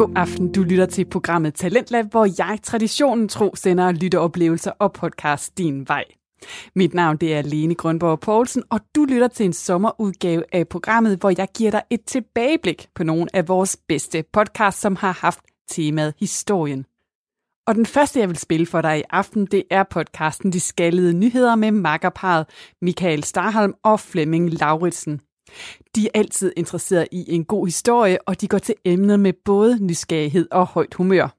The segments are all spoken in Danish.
God aften, du lytter til programmet Talentlab, hvor jeg traditionen tro sender lytteoplevelser og podcast din vej. Mit navn det er Lene Grønborg Poulsen, og du lytter til en sommerudgave af programmet, hvor jeg giver dig et tilbageblik på nogle af vores bedste podcasts, som har haft temaet historien. Og den første, jeg vil spille for dig i aften, det er podcasten De Skaldede Nyheder med makkerparet Michael Starholm og Flemming Lauritsen. De er altid interesseret i en god historie, og de går til emnet med både nysgerrighed og højt humør.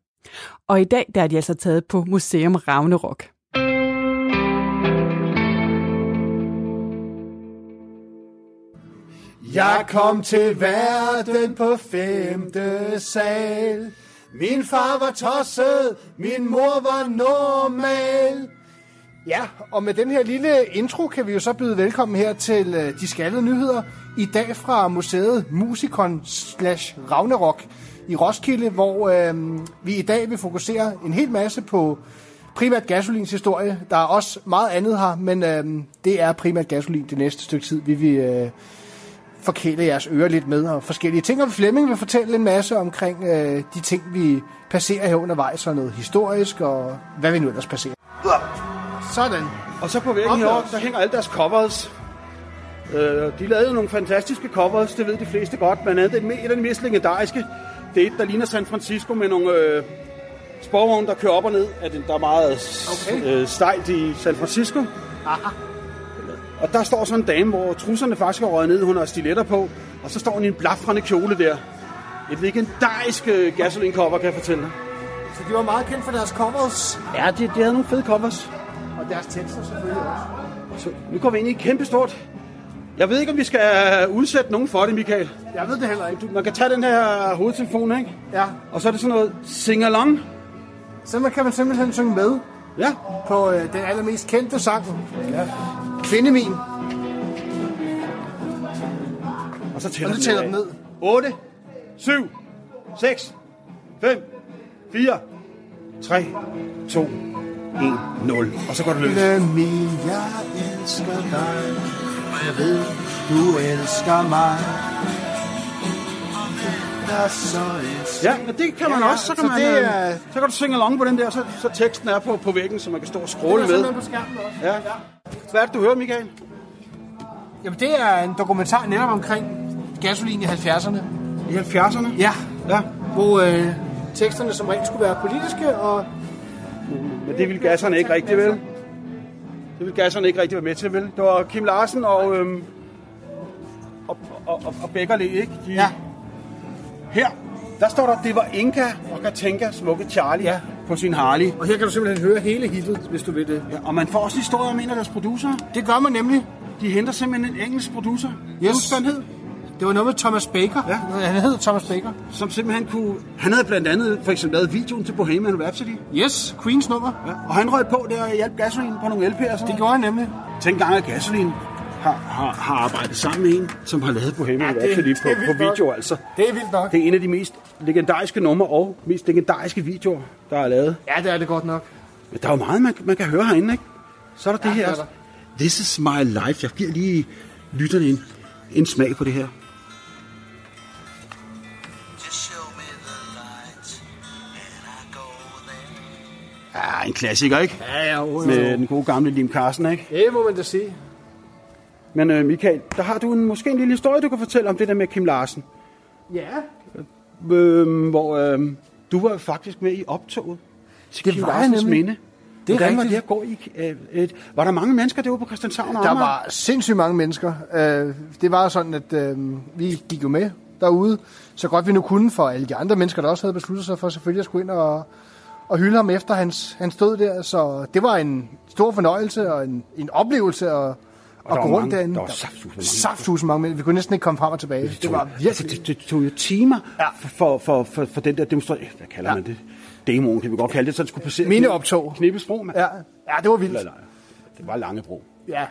Og i dag der er de altså taget på Museum Ravnerok. Jeg kom til verden på femte sal. Min far var tosset, min mor var normal. Ja, og med den her lille intro kan vi jo så byde velkommen her til øh, De Skaldede Nyheder. I dag fra museet Musikon slash Ragnarok i Roskilde, hvor øh, vi i dag vil fokusere en hel masse på primært gasolins historie. Der er også meget andet her, men øh, det er primært gasolin det næste stykke tid, vi vil øh, forkæle jeres ører lidt med og forskellige ting. Og Flemming vil fortælle en masse omkring øh, de ting, vi passerer her undervejs, og noget historisk, og hvad vi nu ellers passerer. Sådan. Og så på væggen herovre, der hænger alle deres covers. Øh, de lavede nogle fantastiske covers, det ved de fleste godt. Man havde et af de mest legendariske. Det er et, der ligner San Francisco med nogle øh, sporvogne, der kører op og ned. At der er meget Okay. øh, stejlt i San Francisco. Aha. Og der står sådan en dame, hvor trusserne faktisk er røget ned. Hun har stiletter på. Og så står hun i en blafrende kjole der. Et legendarisk øh, gasoline cover, kan jeg fortælle dig. Så de var meget kendt for deres covers. Ja, de, de havde nogle fede covers. Og deres tekster selvfølgelig også. Så nu går vi ind i et kæmpestort... Jeg ved ikke, om vi skal udsætte nogen for det, Michael. Jeg ved det heller ikke. Man kan tage den her hovedtelefon, ikke? Ja. Og så er det sådan noget sing-along. Så kan man simpelthen synge med Ja. på øh, den allermest kendte sang. Ja. Kvindemin. Og så tæller, Og så tæller den ned. 8, 7, 6, 5, 4, 3, 2, 1, 0. Og så går det løs. Kvindemin, jeg elsker dig. Og jeg ved, du elsker mig. Ja, men det kan man Ja, ja, også. Så kan, så man, det øh, er- så kan du synge along på den der, så, så teksten er på, på væggen, så man kan stå og scrolle Det er med. på skærmen også. Ja. Hvad er det, du hører, Michael? Jamen, det er en dokumentar netop omkring gasolin i 70'erne. I 70'erne? Ja. Ja. Hvor øh, teksterne som regel skulle være politiske, og Men det ville gasserne ikke rigtig, vel? Det ville gasserne ikke rigtig være med til, vel? Det var Kim Larsen og, øhm, og, og, og, og Beckerle, ikke? De, ja, Her, der står der, det var Inka og Katinka, smukke Charlie, Ja. på sin Harley. og her kan du simpelthen høre hele hittet, hvis du vil det. Ja, og man får også historier om en af deres producer. Det gør man nemlig. De henter simpelthen en engelsk producer, Yes. han hed, Det var noget med Thomas Baker. Ja. Han hed Thomas Baker. som simpelthen kunne... Han havde blandt andet for eksempel lavet videoen til Bohemian Rhapsody. Yes, Queens nummer. Ja. Og han røg på der og hjalp Gasolin på nogle LP'er. Det gjorde han nemlig. noget. Tænk engang, at Gasolin har, har, har arbejdet sammen med en, som har lavet Bohemian Ja, det- Rhapsody det på, vildt på video, nok. altså. Det er vildt nok. Det er en af de mest legendariske numre og mest legendariske videoer, der er lavet. Ja, det er det godt nok. Men der er jo meget, man, man kan høre herinde, ikke? Så er der det det her. er der. This is my life. Jeg giver lige lytterne en, en smag på det her. Ja, en klassiker, ikke? Ja, ja, jo, jo. Med den gode gamle Lim Carsten, ikke? Det må man da sige. Men øh, Michael, der har du en, måske en lille historie, du kan fortælle om det der med Kim Larsen. Ja, Øh, hvor øh, du var faktisk med i optoget til Det Kim var jeg Larsens nemlig. minde. Det er Hvordan var rigtigt. det at gå i... Øh, et, var der mange mennesker derude på Christianshavn og der var sindssygt mange mennesker. Øh, Det var sådan, at øh, vi gik jo med derude, så godt vi nu kunne for alle de andre mennesker, der også havde besluttet sig for selvfølgelig at skulle ind og, og hylde ham efter hans, hans død der. Så det var en stor fornøjelse og en, en oplevelse at, at der gå rundt derinde. der var saftsuseme mange mange. Vi kunne næsten ikke komme frem og tilbage. Det, var virkelig... Altså, det, det tog jo timer Ja. for, for, for, for den der demonstration. Hvad kalder Ja. man det? Demoen, kan vi godt kalde det, så det skulle passere. Mindeoptog. Knippesbro, mand. Ja, ja, det var vildt. Eller, nej, det var Langebro. Ja,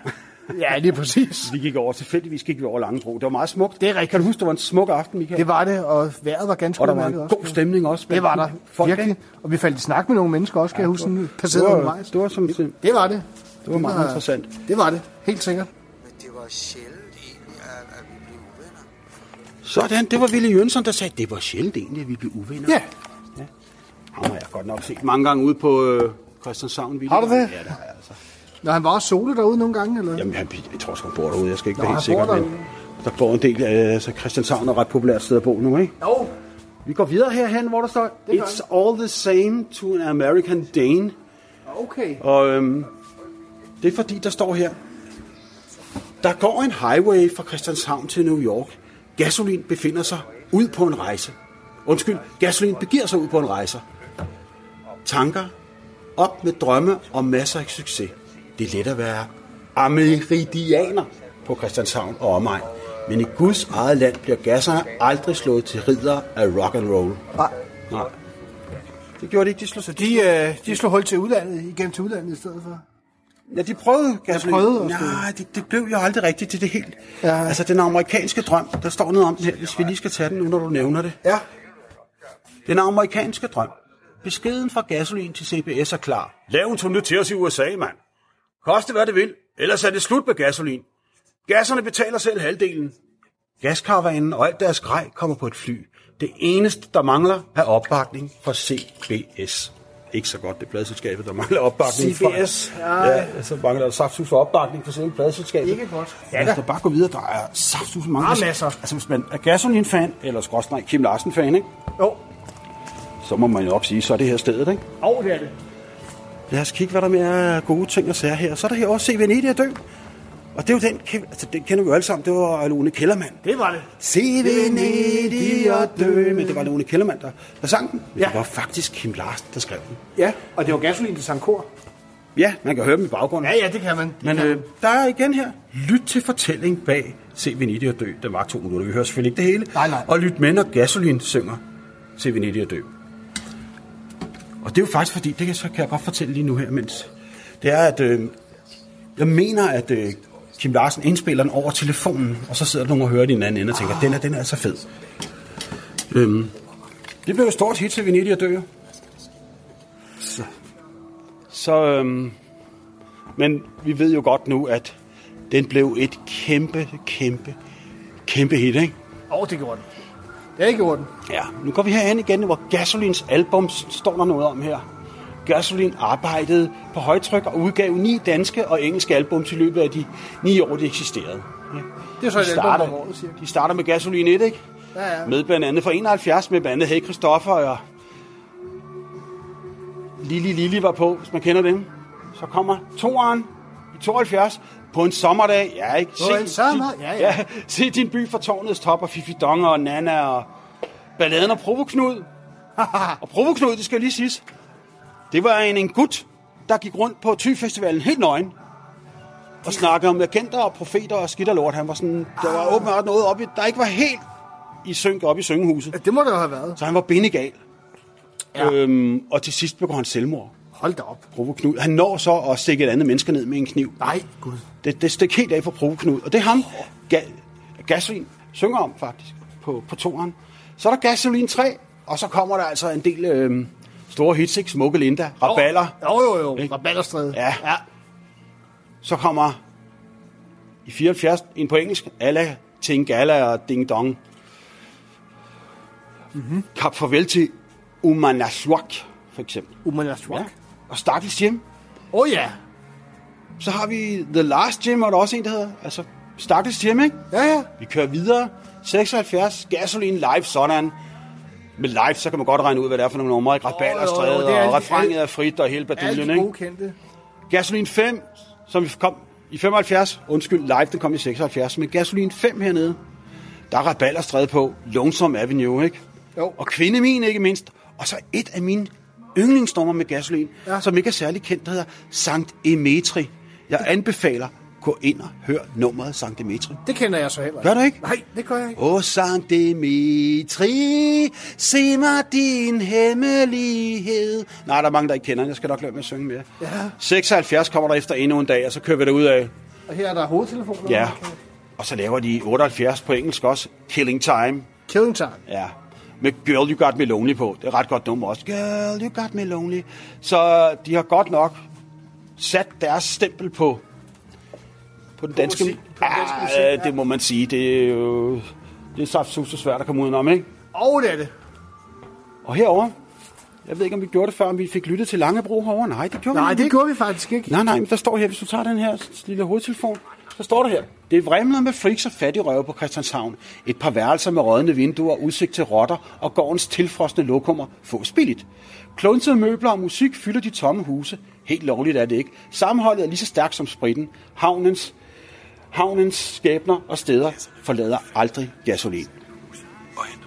ja lige præcis. Vi gik over, tilfældigvis gik vi over Langebro. Det var meget smukt. Det er rigtigt. Kan du huske, det var en smuk aften, Michael? Det var det, og vejret var ganske og der var en også. god stemning også. Det var der, Folk, virkelig. Og vi faldt i snak med nogle mennesker også, kan jeg huske, sådan Det passerede var, det var som, det, Det var det. det var meget interessant. Det var det, helt sikkert. Men det var sjældent egentlig, at, at vi blev uvenner. Sådan, det var Ville Jønsson, der sagde, det var sjældent egentlig, at vi blev uvenner. Ja. Ham har jeg godt nok set mange gange ude på øh, Christianshavn. Ville. Har du det? Ja, det har jeg altså. Når han var også solo derude nogle gange, eller? Jamen, han, jeg tror sgu, han bor derude. Jeg skal ikke Nå, være helt sikker. Men der bor en del af altså Christianshavn er et ret populært sted at bo nu, ikke? Jo. Vi går videre herhen, hvor der står, It's all the same to an American Dane. Okay. Og øhm, det er fordi, der står her, der går en highway fra Christianshavn til New York. Gasolin befinder sig ud på en rejse. Undskyld, gasolin begiver sig ud på en rejse. Tanker, op med drømme og masser af succes. Det er let at være ameridianer på Christianshavn og omegn. Men i Guds eget land bliver gasserne aldrig slået til ridder af rock and roll. Nej. Nej. Det gjorde de ikke, de slog sig. De, øh, de slog hul til udlandet, igennem til udlandet i stedet for. Ja, de prøvede gasolin. prøvede også. Nej, det, det blev jo aldrig rigtigt til det helt. Ja. Altså, den amerikanske drøm, der står noget om den her, hvis vi lige skal tage den nu, når du nævner det. Ja. Den amerikanske drøm. Beskeden fra gasolin til CBS er klar. Lav en turné til os i USA, mand. Koste hvad det vil, ellers er det slut med gasolin. Gasserne betaler selv halvdelen. Gaskaravanen og alt deres grej kommer på et fly. Det eneste, der mangler, er opbakning fra CBS. Ikke så godt, det pladselskabet, der mangler opbakning CBS, fra. ja. Ja, så mangler der saftsus for opbakning fra selve pladselskabet. Ikke godt. Ja, lad os bare gå videre. Der er saftsus mange. Der er masser. Altså, hvis man er gasolin-fan, eller skråstrej Kim Larsen-fan, ikke? Jo. så må man jo op sige, så er det her stedet, ikke? Jo, det er det. Lad os kigge, hvad der mere er gode ting at sige her. Så er der her også Se Venedig dø. Og det er jo den, altså, den kender vi jo alle sammen, det var Lone Kellermann. Det var det. Se Venedig at dø. Men det var Lone Kellermann, der, der sang den. Men Ja. det var faktisk Kim Larsen, der skrev den. Ja, og det var gasolin til sang kor. Ja, man kan høre dem i baggrunden. Ja, ja, det kan man. Det Men kan øh, der er igen her, lyt til fortælling bag Se Venedig at dø. Den var to minutter, vi hører selvfølgelig ikke det hele. Nej, nej. Og lyt med, når Gasolin synger Se Venedig at dø. Og det er jo faktisk fordi, det kan, så kan jeg godt fortælle lige nu her, mens det er, at øh, jeg mener, at øh, Kim Larsen indspiller den over telefonen, og så sidder der nogen og hører det den anden ende og tænker, den er, den er altså fed. Øhm, det blev jo stort hit til Venedig at dø. Så, så øhm, men vi ved jo godt nu, at den blev et kæmpe, kæmpe, kæmpe hit, ikke? Åh, det gjorde den. Det gjorde den. Ja, nu går vi herhen igen, hvor Gasolins album står der noget om her. Gasolin arbejdede på højtryk og udgav ni danske og engelske albums i løbet af de ni år, de eksisterede. Det er så De et album starter, om året, siger de starter med Gasolin 1, ikke? Ja, ja. Med blandt andet fra 71, med blandt andet Hey Christoffer og Lili Lili var på, hvis man kender dem. Så kommer toeren i 72 på en sommerdag. Ja, ikke? På en sommer- ja, ja. ja. Se din by fra tårnets top og Fifi Donger og Nana og balladen og Provoknud. og Provoknud, det skal lige siges, det var en, en gut, der gik rundt på Thy-festivalen helt nøgen. Og snakkede om agenter og profeter og skidt og lort. Han var sådan, der var åbenbart noget oppe, i- der ikke var helt i synk op i syngehuset. Ja, det må det jo have været. Så han var bindegal. Ja. Ja. Øhm, og til sidst begår han selvmord. Hold da op. Provo Knud. Han når så at stikke et andet menneske ned med en kniv. Nej, gud. Det, det stik helt af for Provo Knud. Og det er ham, ga, Gasolin synger om faktisk på, på toren. Så er der Gasolin 3, og så kommer der altså en del øhm, store hits, ikke? Smukke Linda, Raballer. Jo, jo, jo. Ikke? Raballerstræde. Ja. ja. Så kommer i 74 en på engelsk, Alla Tingala og Ding Dong. Mm-hmm. Kap farvel til Umanaswak, for eksempel. Umanas Rock. Ja. Og Stakkels Hjem. Åh oh, ja. Så har vi The Last Gym, og der også en, der hedder. Altså, Stakkels Gym, ikke? Ja, ja. Vi kører videre. 76, Gasoline Live, sådan. Med live, så kan man godt regne ud, hvad det er for nogle numre. Ikke? Stræde, det er og refrenget er frit, og hele baduljen, ikke? kendte. Gasoline 5, som vi kom i 75. Undskyld, live, den kom i 76. Men Gasoline 5 hernede, der er rabalderstræde på. Lonesome Avenue, ikke? Jo. Og Kvinde Min, ikke mindst. Og så et af mine yndlingsnummer med Gasoline, Ja. ja. som ikke er særlig kendt, der hedder Sankt Emetri. Jeg anbefaler, gå ind og hør nummeret Sankt Emetri. Det kender jeg så heller Gør du ikke? Nej, det gør jeg ikke. Åh, Sankt Dimitri, se mig din hemmelighed. Nej, der er mange, der ikke kender den. Jeg skal nok lade med at synge mere. Ja. 76 kommer der efter endnu en dag, og så kører vi det ud af. Og her er der hovedtelefoner. Ja. Og så laver de 78 på engelsk også. Killing Time. Killing Time. Ja. Med Girl You Got Me Lonely på. Det er et ret godt nummer også. Girl You Got Me Lonely. Så de har godt nok sat deres stempel på på den danske, musik- på den danske musik, ja, det må man sige. Det er jo Det er saftsus svært at komme udenom, ikke? Og det er det. Og herover, jeg ved ikke, om vi gjorde det før, om vi fik lyttet til Langebro herovre. Nej, det gjorde Nej, vi det ikke. gjorde vi faktisk ikke. Nej, nej, men der står her, hvis du tager den her lille hovedtelefon, så står der her. Det vrimler med freaks og fattige røve på Christianshavn. Et par værelser med rådne vinduer, udsigt til rotter og gårdens tilfrosne lokummer fås billigt. Klunsede møbler og musik fylder de tomme huse. Helt lovligt er det ikke. Sammenholdet er lige så stærkt som spritten. Havnens, havnens skæbner og steder forlader aldrig gasolin.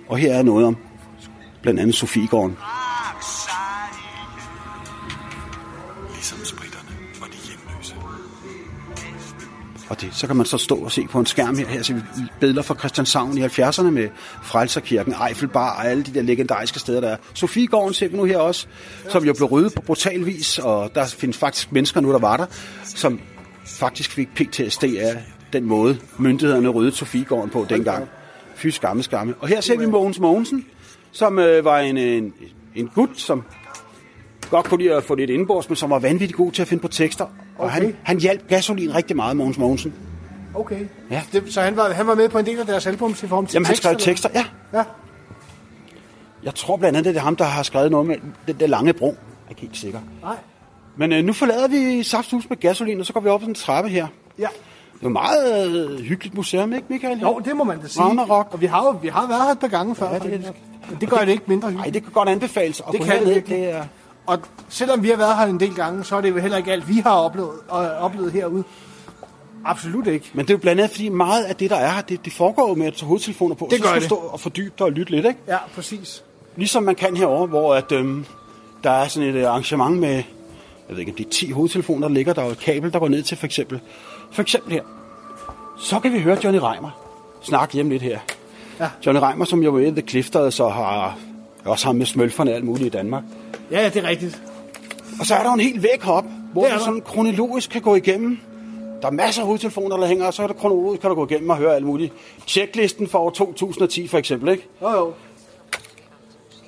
Og her er noget om blandt andet Sofiegården. Og det, så kan man så stå og se på en skærm her, her ser vi billeder fra Christianshavn i 70'erne med Frelserkirken, Eiffelbar og alle de der legendariske steder, der er. Sofiegården ser vi nu her også, som jo blev ryddet på brutal vis, og der findes faktisk mennesker nu, der var der, som faktisk fik PTSD af den måde, myndighederne ryddede Sofiegården på dengang. Fy skamme, skamme. Og her ser vi Mogens Mogensen, som øh, var en, en, en gut, som godt kunne lide at få lidt indbords, men som var vanvittigt god til at finde på tekster. Og Okay. han, han hjalp gasolin rigtig meget, Mogens Mogensen. Okay. Ja. Det, så han var, han var med på en del af deres album til form til Jamen, han tekster, skrev eller tekster, ja. hvad? Ja. Jeg tror blandt andet, det er ham, der har skrevet noget med den der lange bro. Jeg er ikke helt sikker. Nej. Men øh, nu forlader vi Safthus med gasolin, og så går vi op ad den trappe her. Ja. Det er et meget øh, hyggeligt museum, ikke Michael? Jo, det må man da sige. Ragnarok. Og vi har jo vi har været her et par gange før. Ja, det faktisk. Men det gør det ikke mindre Nej, hyggeligt. det kan godt anbefales at Det kan det virkelig. Det er, Og selvom vi har været her en del gange, så er det jo heller ikke alt, vi har oplevet, og oplevet herude. Absolut ikke. men det er jo blandt andet, fordi meget af det, der er her, det, det foregår jo med at tage hovedtelefoner på. Det så gør skal du det. stå og fordybe dig og lytte lidt, ikke? Ja, præcis. Ligesom man kan herover, hvor at, øhm, der er sådan et øh, arrangement med, jeg ved ikke, om det er 10 hovedtelefoner, der ligger der er et kabel, der går ned til for eksempel. For eksempel her. Så kan vi høre Johnny Reimer snakke hjemme lidt her. Ja. Johnny Reimer, som jo er The Clifters og har også ham med smølferne og alt muligt i Danmark. Ja, ja, det er rigtigt. Og så er der jo en hel væg heroppe, hvor der. sådan kronologisk kan gå igennem. Der er masser af hovedtelefoner, der hænger, og så er der kronologisk, kan du gå igennem og høre alt muligt. Checklisten for år 2010 for eksempel, ikke? Jo, jo.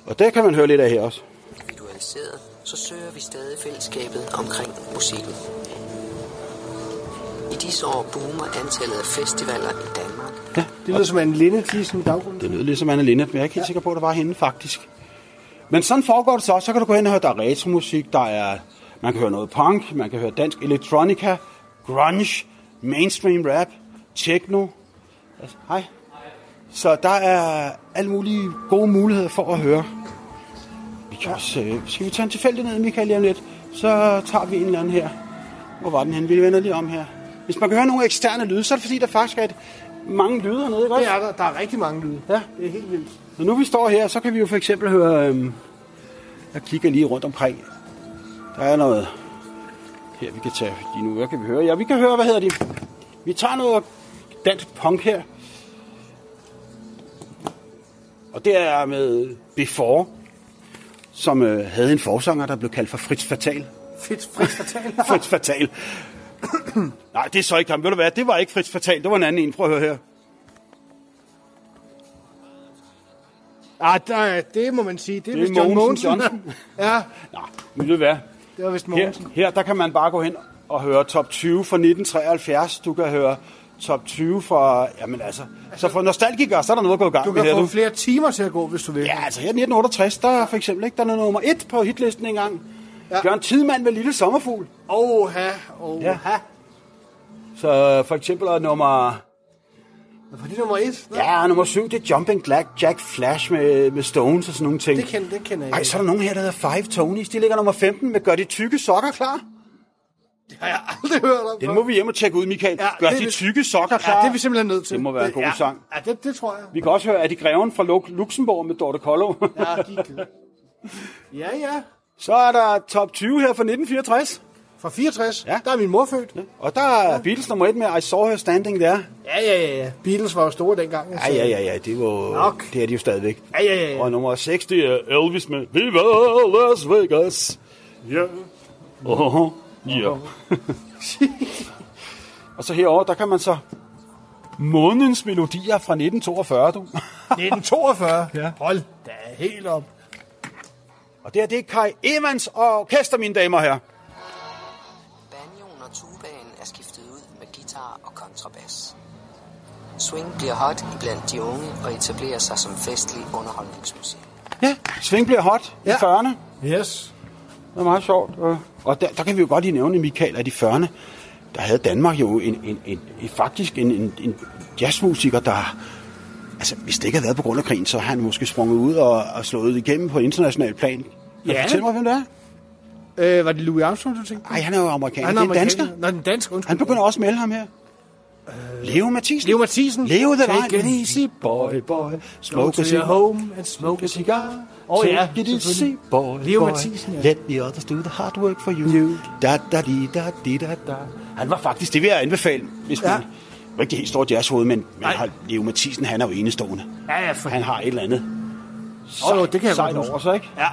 Og det kan man høre lidt af her også. individualiseret, så søger vi stadig fællesskabet omkring musikken. I disse år boomer antallet af festivaler i Danmark. Ja, Det lyder som en lindetisen i baggrunden. Det lød lidt som Anne Linde, men jeg er ikke helt sikker på, at der var hende faktisk. Men sådan foregår det så. Så kan du gå hen og høre, der er retromusik, der er, man kan høre noget punk, man kan høre dansk electronica, grunge, mainstream rap, techno. Altså, hej. Så der er alle mulige gode muligheder for at høre. Vi kan også, øh, skal vi tage en tilfældig ned, Michael, lige om lidt? Så tager vi en eller anden her. Hvor var den hen? Vi vender lige om her. Hvis man kan høre nogle eksterne lyde, så er det fordi, der faktisk er et, mange lyde hernede, ikke også? Det er der. Der er rigtig mange lyde. Ja. Det er helt vildt. Når nu vi står her, så kan vi jo for eksempel høre... Øhm, jeg kigger lige rundt omkring. Der er noget... Her, vi kan tage lige nu. Hvad kan vi høre? Ja, vi kan høre, hvad hedder de? Vi tager noget dansk punk her. Og det er med Before, som øh, havde en forsanger, der blev kaldt for Fritz Fatal. Fedt, frit fortalt. Fritz Fatal. Nej, det er så ikke ham. Ved du hvad? Det var ikke Fritz Fatal. Det var en anden en. Prøv at høre her. ah, der, er- det må man sige. Det er, Det er vist John Mogensen. Johnsen. ja, Nej, men ved du hvad? det var vist Her, Mogensen. her der kan man bare gå hen og høre top 20 fra 1973. Du kan høre top 20 fra... Jamen altså... Så for nostalgikere, så er der noget at gå i gang Du med kan her. få Du. flere timer til at gå, hvis du vil. Ja, altså her 1968, der er for eksempel ikke, der er nummer 1 på hitlisten engang. Ja. Jørgen Tidemand med Lille Sommerfugl. Oha, oha. Ja. Så for eksempel er nummer... For det er nummer et. Nå, Ja, nummer 7, det er Jumping Jack, Jack Flash med, med Stones og sådan nogle ting. Det kender, det kender jeg Ej, så er der nogen her, der hedder Five Tonys. De ligger nummer 15 med Gør de tykke sokker klar. Det har jeg aldrig hørt om. Den før. må vi hjem og tjekke ud, Michael. Ja, Gør det de tykke sokker klar. Ja, det er vi simpelthen nødt til. Det må være en god ja, sang. Ja, det, det tror jeg. Vi kan også høre, at de greven fra Lu- Luxembourg med Dorte Kollo. Ja, de er. Ja, ja. Så er der top 20 her fra 1964. Fra 64, Ja. der er min mor født. Ja, Og der er Beatles nummer 1 med I Saw Her Standing Der. ja, ja. ja. Beatles var jo store dengang. Ja, ja, ja, ja, det, var, Nok. det er de jo stadigvæk. Ja, ja, ja, ja. Og nummer 6, det er Elvis med Viva Las Vegas. Ja. Oh, ja. Og så herover der kan man så månens melodier fra 1942, du. 1942. Ja. Hold da helt op. Og det er det er Kai Evans og orkester, mine damer her. Banjoen og tubaen er skiftet ud med guitar og kontrabas. Swing bliver hot blandt de unge og etablerer sig som festlig underholdningsmusik. Ja, Sving bliver hot ja. i Ja. 40'erne. Yes. Det er meget sjovt. Og, og der, der kan vi jo godt lige nævne, Michael, at i 40'erne, der havde Danmark jo en, en, en, en faktisk en, en, en jazzmusiker, der... Altså, hvis det ikke havde været på grund af krigen, så har han måske sprunget ud og, og slået igennem på international plan. Ja. ja. Fortæl mig, hvem det er? Øh, var det Louis Armstrong, du tænkte? Nej, han er jo amerikaner. Han det er dansker. Nå, den dansk, undskyld. Han begynder også at melde ham her. Øh, Leo Mathisen. Leo Mathisen. Leo the Take Lion. it easy, boy, boy. Smoke a cigar. home and smoke a cigar. Oh, ja, Take it easy, boy, Leo boy. Mathisen, ja. Let the others do the hard work for you. You. Da, da, di, da, di, da, da. Han var faktisk, det vil jeg anbefale, hvis man Ja. ja. ikke helt stort jazzhoved, men, men Nej. har, Leo Mathisen, han er jo enestående. Ja, ja, for Han har et eller andet Åh, det kan jeg sejt over sig, ikke? Ja.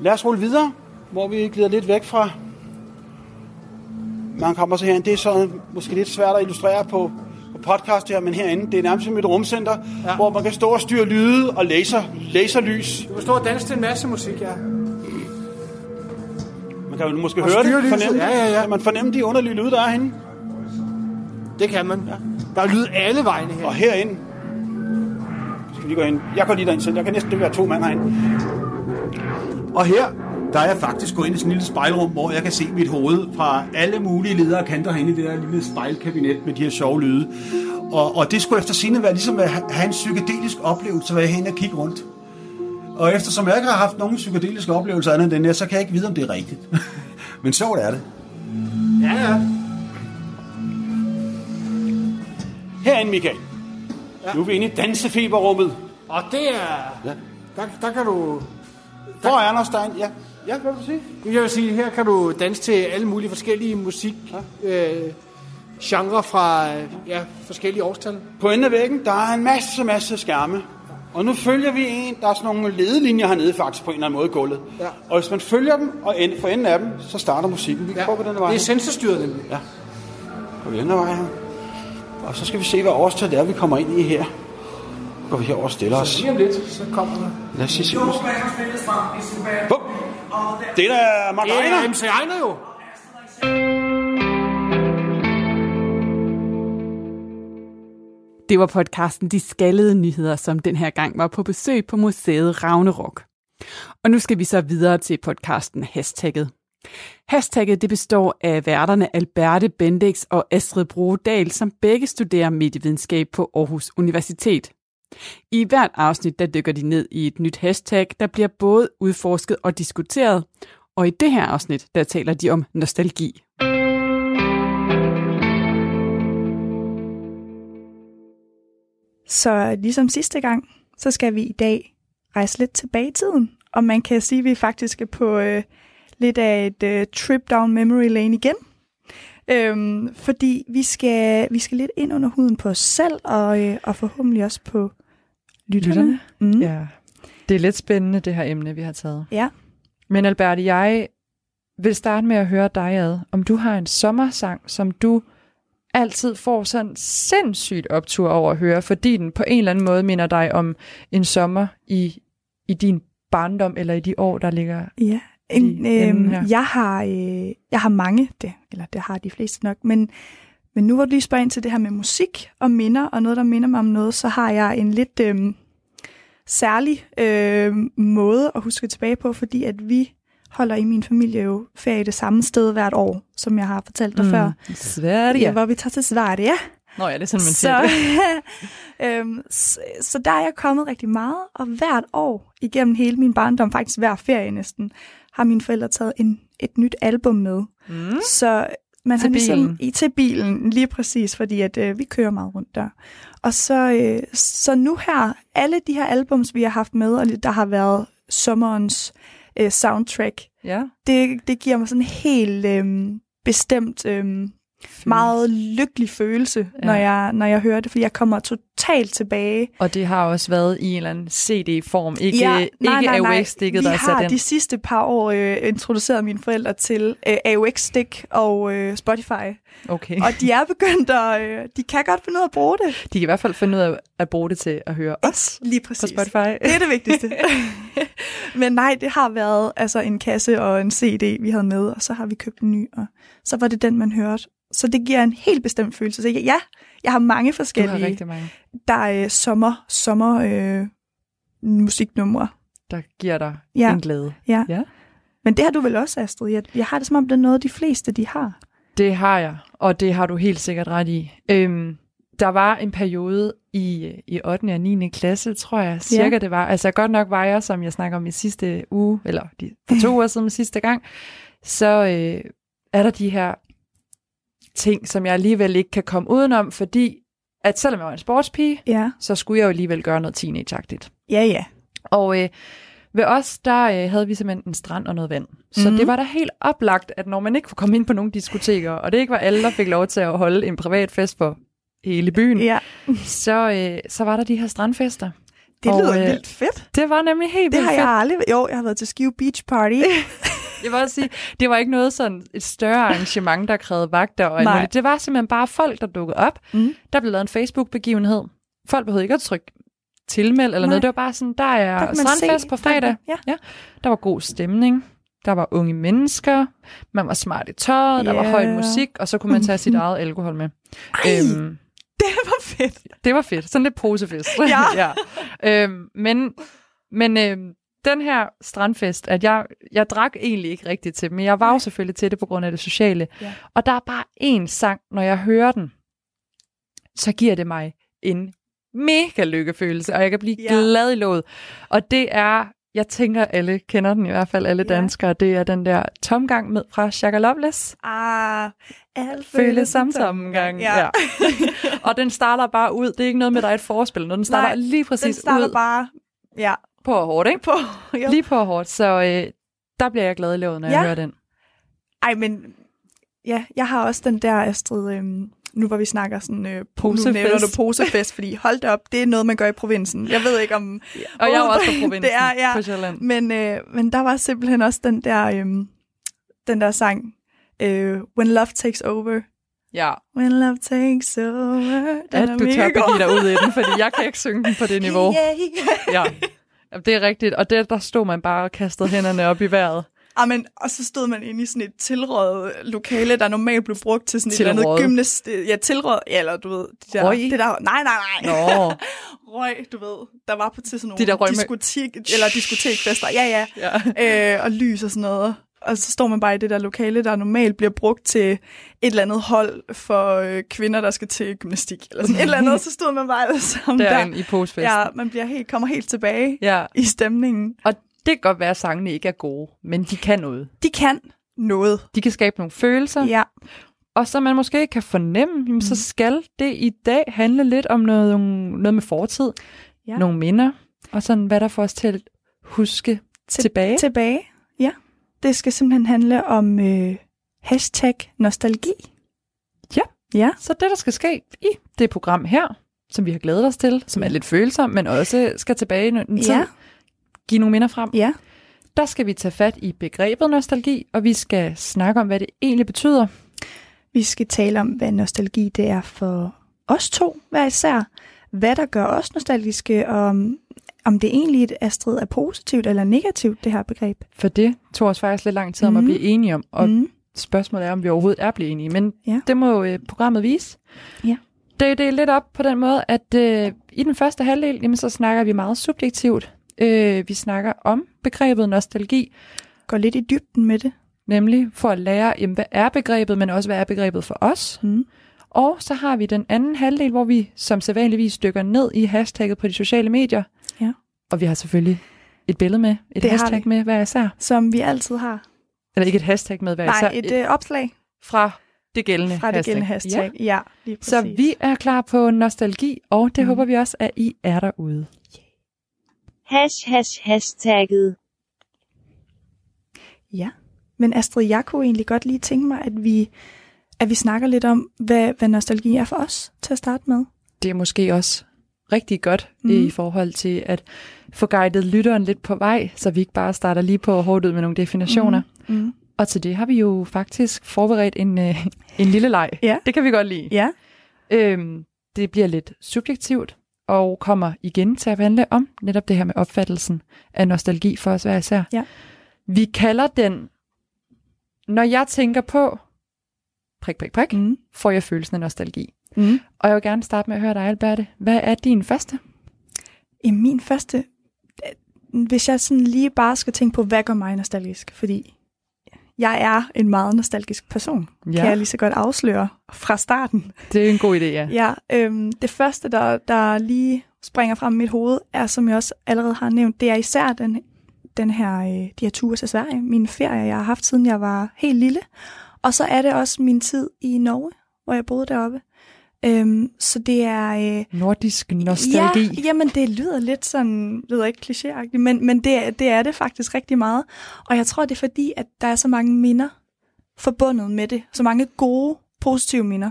Lad os rulle videre, hvor vi glider lidt væk fra... Man kommer så her, det er så måske lidt svært at illustrere på, på podcast her, men herinde, det er nærmest som et rumcenter, Ja. hvor man kan stå og styre lyde og laser, laserlys. Du kan stå og danse til en masse musik, ja. Man kan jo måske Og høre det, fornemme Ja, ja, ja. Kan man fornemme de underlige lyde, der er herinde? Det kan man. Ja. Der er lyd alle vegne her. Og herinde, skal vi lige gå ind. Jeg går lige derind selv. Jeg kan næsten være to mand herinde. Og her, der er jeg faktisk gået ind i sådan et lille spejlrum, hvor jeg kan se mit hoved fra alle mulige ledere og kanter herinde i det der lille spejlkabinet med de her sjove lyde. Og, og det skulle efter sine være ligesom at ha- have en psykedelisk oplevelse, hvor jeg hen og kigge rundt. Og eftersom jeg ikke har haft nogen psykedeliske oplevelser andet end den her, så kan jeg ikke vide, om det er rigtigt. Men så er det. Ja, ja. Herinde, Michael. Ja. Nu er vi inde i dansefeberrummet. Og det er... Ja. Der, der kan du... Hvor er Anders Stein? Ja. Ja, hvad vil du sige? Jeg vil sige, her kan du danse til alle mulige forskellige musik... Ja. Øh, genre fra ja, forskellige årstal. På enden af væggen, der er en masse, masse skærme. Og nu følger vi en, der er sådan nogle ledelinjer hernede faktisk på en eller anden måde i gulvet. Ja. Og hvis man følger dem, og end, for enden af dem, så starter musikken. Vi kan Ja. gå på den her vej. Det er sensorstyret nemlig. Ja. På den her vej her. Og så skal vi se, hvad årstal det er, vi kommer ind i her. Går vi herover og stiller os. Lige om lidt, så kommer der... Lad os se. Bum. Det er da Mark Det er. MC Ejner jo. Det var podcasten De Skaldede Nyheder, som den her gang var på besøg på museet Ravnerok. Og nu skal vi så videre til podcasten Hashtagget. Hashtagget det består af værterne Alberte Bendix og Astrid Brodal, som begge studerer medievidenskab på Aarhus Universitet. I hvert afsnit der dykker de ned i et nyt hashtag, der bliver både udforsket og diskuteret. Og i det her afsnit, der taler de om nostalgi. Så ligesom sidste gang, så skal vi i dag rejse lidt tilbage i tiden. Og man kan sige, at vi faktisk er på øh, lidt af et øh, trip down memory lane igen. Øhm, fordi vi skal, vi skal lidt ind under huden på os selv, og, øh, og forhåbentlig også på lytterne. Lytterne? Mm. Ja. Det er lidt spændende, det her emne, vi har taget. ja. Men Albert, jeg vil starte med at høre dig ad, om du har en sommersang, som du altid får sådan sindssygt optur over at høre, fordi den på en eller anden måde minder dig om en sommer i, i din barndom, eller i de år, der ligger... Ja, en, enden øhm, her. jeg, har, øh, jeg har mange, det, eller det har de fleste nok, men, men nu hvor du lige spørger ind til det her med musik og minder, og noget, der minder mig om noget, så har jeg en lidt øh, særlig øh, måde at huske tilbage på, fordi at vi holder i min familie jo ferie det samme sted hvert år, som jeg har fortalt dig mm. før. Sverige. Ja. Hvor vi tager til Sverige. Nå ja, det er sådan, man siger Så, det. øhm, så, så der er jeg kommet rigtig meget, og hvert år igennem hele min barndom, faktisk hver ferie næsten, har mine forældre taget en, et nyt album med. Mm. Så man Til har ligesom, bilen. I, til bilen, lige præcis, fordi at øh, vi kører meget rundt der. Og så, øh, så nu her, alle de her albums, vi har haft med, og der har været sommerens øh, soundtrack, Ja. det, det giver mig sådan en helt øh, bestemt, øh, meget lykkelig følelse, Ja. når, jeg, når jeg hører det, fordi jeg kommer totalt tilbage. Og det har også været i en eller anden CD-form, ikke, Ja, ikke AUX-stikket, Vi der er sat har ind. de sidste par år øh, introduceret mine forældre til øh, AUX-stik og øh, Spotify. Okay. Og de er begyndt at... Øh, de kan godt finde ud af at bruge det. De kan i hvert fald finde ud af at bruge det til at høre os Lige på præcis. Spotify. Det er det vigtigste. Men nej, det har været altså en kasse og en CD, vi havde med, og så har vi købt en ny, og så var det den, man hørte. Så det giver en helt bestemt følelse. Så ja, Jeg har mange Du har forskellige. rigtig mange, Der er øh, sommer, sommer øh, musiknumre. der giver dig Ja. en glæde. Ja. Ja. Men det har du vel også, Astrid? Jeg, jeg har det som om, det er noget, de fleste de har. Det har jeg, og det har du helt sikkert ret i. Øhm, der var en periode i, i 8. og 9. klasse, tror jeg, cirka Ja. det var. Altså godt nok var jeg, som jeg snakker om i sidste uge, eller de, for to uger siden sidste gang, så øh, er der de her ting, som jeg alligevel ikke kan komme udenom, fordi at selvom jeg var en sportspige, Ja, så skulle jeg jo alligevel gøre noget teenageagtigt. ja, ja. Og øh, ved os, der øh, havde vi simpelthen en strand og noget vand. Så Mhm. det var da helt oplagt, at når man ikke kunne komme ind på nogle diskoteker, og det ikke var alle, der fik lov til at holde en privat fest for hele byen, ja. så, øh, så var der de her strandfester. Det Og, lyder øh, vildt fedt. Det var nemlig helt Det vildt har jeg fedt. aldrig... Jo, jeg har været til Skive Beach Party. Jeg vil også sige, det var ikke noget sådan et større arrangement, der krævede vagter og Nej. Det var simpelthen bare folk, der dukkede op. Mm. Der blev lavet en Facebook-begivenhed. Folk behøvede ikke at trykke tilmeld eller Nej. noget. Det var bare sådan, der er Der strandfest se- på fredag. Ja. Ja, der var god stemning. Der var unge mennesker. Man var smart i tøjet. Der var høj musik. Og så kunne man tage sit eget alkohol med. Øhm, Det var fedt. det var fedt. Sådan lidt posefest. Ja. ja. Øhm, men men øhm, den her strandfest, at jeg, jeg drak egentlig ikke rigtigt til, men jeg var jo selvfølgelig til det på grund af det sociale. Ja. Og der er bare én sang, når jeg hører den, så giver det mig en mega lykkefølelse, og jeg kan blive Ja. ja. glad i låget. Og det er, jeg tænker alle kender den i hvert fald, alle Ja. danskere, det er den der tomgang med fra Shaka Loveless. Ah, alt Føles som tomgang. Ja. Ja. og den starter bare ud. Det er ikke noget med, der er et forspil. Når den starter Nej, lige Den præcis starter ud bare... Ja, på hårdt, ikke? på... Jo. Lige på hårdt. Så øh, der bliver jeg glad i låget, når Ja. jeg hører den. Ej, men... Ja, jeg har også den der, Astrid... Øhm, nu hvor vi snakker sådan... Øh, Posefest. Nu nævner du posefest, fordi hold da op, det er noget, man gør i provinsen. Jeg ved ikke om... Og jeg er også fra provinsen Det er, ja. på Sjælland. Men, øh, men der var simpelthen også den der, øhm, den der sang, øh, When Love Takes Over. Ja, When Love Takes Over. Den at du tør begive dig ud i den, fordi jeg kan ikke synge den på det niveau. Yeah. Ja. Jamen, det er rigtigt. Og det, der stod man bare og kastede hænderne op i vejret. Amen, og så stod man inde i sådan et tilrådet lokale, der normalt blev brugt til sådan et eller andet gymnast... Ja, tilrådet, ja, eller du ved... De der, Røg? Det der, nej, nej, nej. Nå, Røg, du ved. Der var på til sådan nogle De der røg med- diskotek, eller diskotekfester. Ja, ja. ja. øh, og lys og sådan noget. Og så står man bare i det der lokale, der normalt bliver brugt til et eller andet hold for øh, kvinder, der skal til gymnastik. Eller sådan et eller andet, så stod man bare alle sammen der. Derinde i postfesten. Ja, man bliver helt, kommer helt tilbage ja. i stemningen. Og det kan godt være, at sangene ikke er gode, men de kan noget. De kan noget. De kan skabe nogle følelser, Ja, og så man måske kan fornemme, jamen, så skal det i dag handle lidt om noget, noget med fortid, Ja. nogle minder, og sådan hvad der får os til at huske Til- tilbage. tilbage. Det skal simpelthen handle om øh, hashtag nostalgi. Ja. Ja. Så det, der skal ske i det program her, som vi har glædet os til, som er lidt følsomt, men også skal tilbage i en tid, Ja. give nogle minder frem. Ja. Der skal vi tage fat i begrebet nostalgi, og vi skal snakke om, hvad det egentlig betyder. Vi skal tale om, hvad nostalgi det er for os to hver især. Hvad der gør os nostalgiske, og om, det egentlig Astrid er positivt eller negativt, det her begreb. For det tog os faktisk lidt lang tid om at Mhm. blive enige om, og Mm. spørgsmålet er, om vi overhovedet er blevet enige, men Ja. det må øh, programmet vise. Ja. Det, det er lidt op på den måde, at øh, i den første halvdel, jamen, så snakker vi meget subjektivt. Øh, vi snakker om begrebet nostalgi, Går lidt i dybden med det. nemlig for at lære, jamen, hvad er begrebet, men også hvad er begrebet for os. Mm. Og så har vi den anden halvdel, hvor vi som sædvanligvis dykker ned i hashtagget på de sociale medier. Og vi har selvfølgelig et billede med, et Det hashtag med hver især. Som vi altid har. Eller ikke et hashtag med hver især. Nej, et øh, opslag fra det gældende fra det hashtag. gældende hashtag. Ja, ja lige præcis. Så vi er klar på nostalgi, og det Mm. håber vi også, at I er derude. Hash hash hashtagget. Ja, men Astrid, jeg kunne egentlig godt lige tænke mig, at vi, at vi snakker lidt om, hvad, hvad nostalgi er for os til at starte med. Det er måske også rigtig godt mm. Mhm. i forhold til at få guidet lytteren lidt på vej, så vi ikke bare starter lige på hårdt ud med nogle definitioner. Mm. Mm. Og til det har vi jo faktisk forberedt en, øh, en lille leg. Ja. Det kan vi godt lide. Ja, Øhm, det bliver lidt subjektivt, og kommer igen til at handle om netop det her med opfattelsen af nostalgi for os hver især. Ja. Vi kalder den, når jeg tænker på, prik, prik, prik, mm. får jeg følelsen af nostalgi. Mm. Og jeg vil gerne starte med at høre dig, Alberte. Hvad er din første? I min første, hvis jeg sådan lige bare skal tænke på, hvad gør mig nostalgisk? Fordi jeg er en meget nostalgisk person, ja. kan jeg lige så godt afsløre fra starten. Det er en god idé, ja. Ja, øhm, det første, der, der lige springer frem i mit hoved, er, som jeg også allerede har nævnt, det er især den, den her, øh, de her ture til Sverige, mine ferier, jeg har haft, siden jeg var helt lille. Og så er det også min tid i Norge, hvor jeg boede deroppe. Øhm, så det er... Øh, Nordisk nostalgi. Ja, jamen det lyder lidt sådan, lyder ikke klichéagtigt, men, men det, det er det faktisk rigtig meget. Og jeg tror, det er fordi, at der er så mange minder forbundet med det. Så mange gode, positive minder.